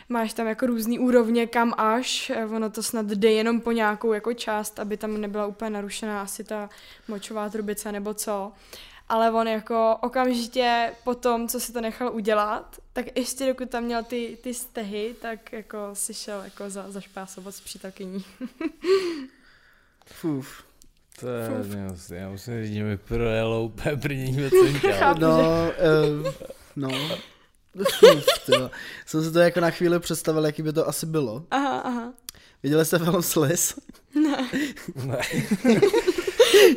máš tam jako různý úrovně kam až, eh, ono to snad jde jenom po nějakou jako část, aby tam nebyla úplně narušená asi ta močová trubice nebo co. Ale on jako okamžitě po tom, co si to nechal udělat, tak ještě dokud tam měl ty, ty stehy, tak jako si šel jako za, za špásovat s přítelkyní. Fuf. To je vlastně, já musím říct, že mi projelo úplně první co. No, uh, no. to. Jsem si to jako na chvíli představil, jaký by to asi bylo. Aha, aha. Viděli jste film Sliz? Ne. ne.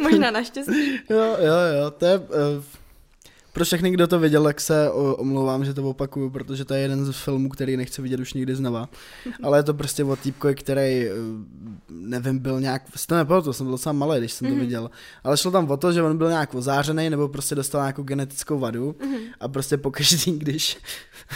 Možná naštěstí. Jo, jo, jo, to je... Uh, pro všechny, kdo to viděl, tak se omlouvám, že to opakuju, protože to je jeden z filmů, který nechci vidět už nikdy znova. Ale je to prostě o týpkovi, který, eh, nevím, byl nějak, to nepamatuju, jsem byl docela malý, když jsem to mhm. viděl, ale šlo tam o to, že on byl nějak ozářený nebo prostě dostal nějakou genetickou vadu Mhm. a prostě pokaždý, když,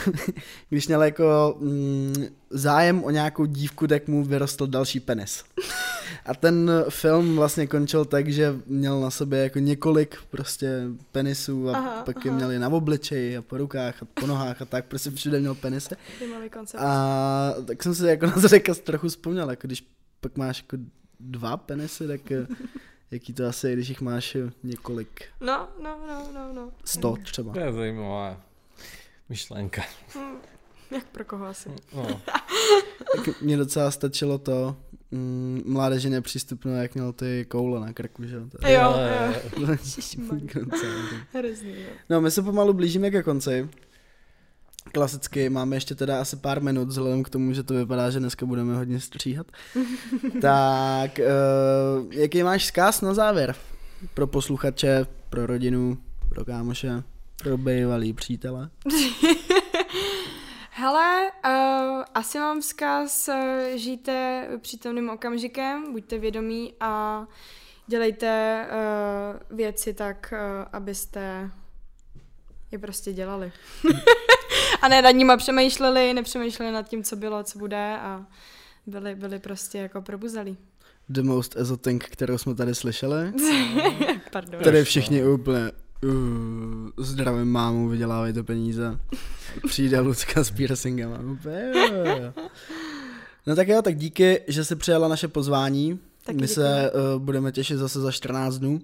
když měl jako mm, zájem o nějakou dívku, tak mu vyrostl další penis. A ten film vlastně končil tak, že měl na sobě jako několik prostě penisů a Aha, pak je aha. měli na obličeji a po rukách a po nohách a tak, prostě všude měl penisy. A tak jsem si jako na to řekl, trochu vzpomněl, jako když pak máš jako dva penisy, tak eh, jaký to asi je, když jich máš eh, několik, No, no, no, no, no. sto třeba. To je zajímavá myšlenka. Hm, jak pro koho asi? No. Tak mně docela stačilo to, mm, mládeži nepřístupno, jak měl ty koule na krku, že je- Jo, jo. Hrozný. No, my se pomalu blížíme ke konci. Klasicky máme ještě teda asi pár minut, vzhledem k tomu, že to vypadá, že dneska budeme hodně stříhat. tak, uh, jaký máš zkáz na závěr? Pro posluchače, pro rodinu, pro kámoše, pro bývalý přítele? Hele, uh, asi mám vzkaz, uh, žijte přítomným okamžikem, buďte vědomí a dělejte uh, věci tak, uh, abyste je prostě dělali. a ne nad nima přemýšleli, nepřemýšleli nad tím, co bylo, co bude a byli, byli prostě jako probuzalí. The most esoting, kterou jsme tady slyšeli. Pardon. Tady všichni úplně uh, zdravím mámu, vydělávejte peníze. Přijde Lucka s piercingama. Jo. No tak jo, tak díky, že jsi přijala naše pozvání. Taky My děkuji. se uh, budeme těšit zase za 14 dnů,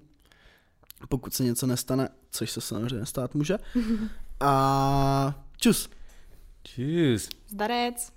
pokud se něco nestane, což se samozřejmě stát může. A čus. Tschüss. Zdarec.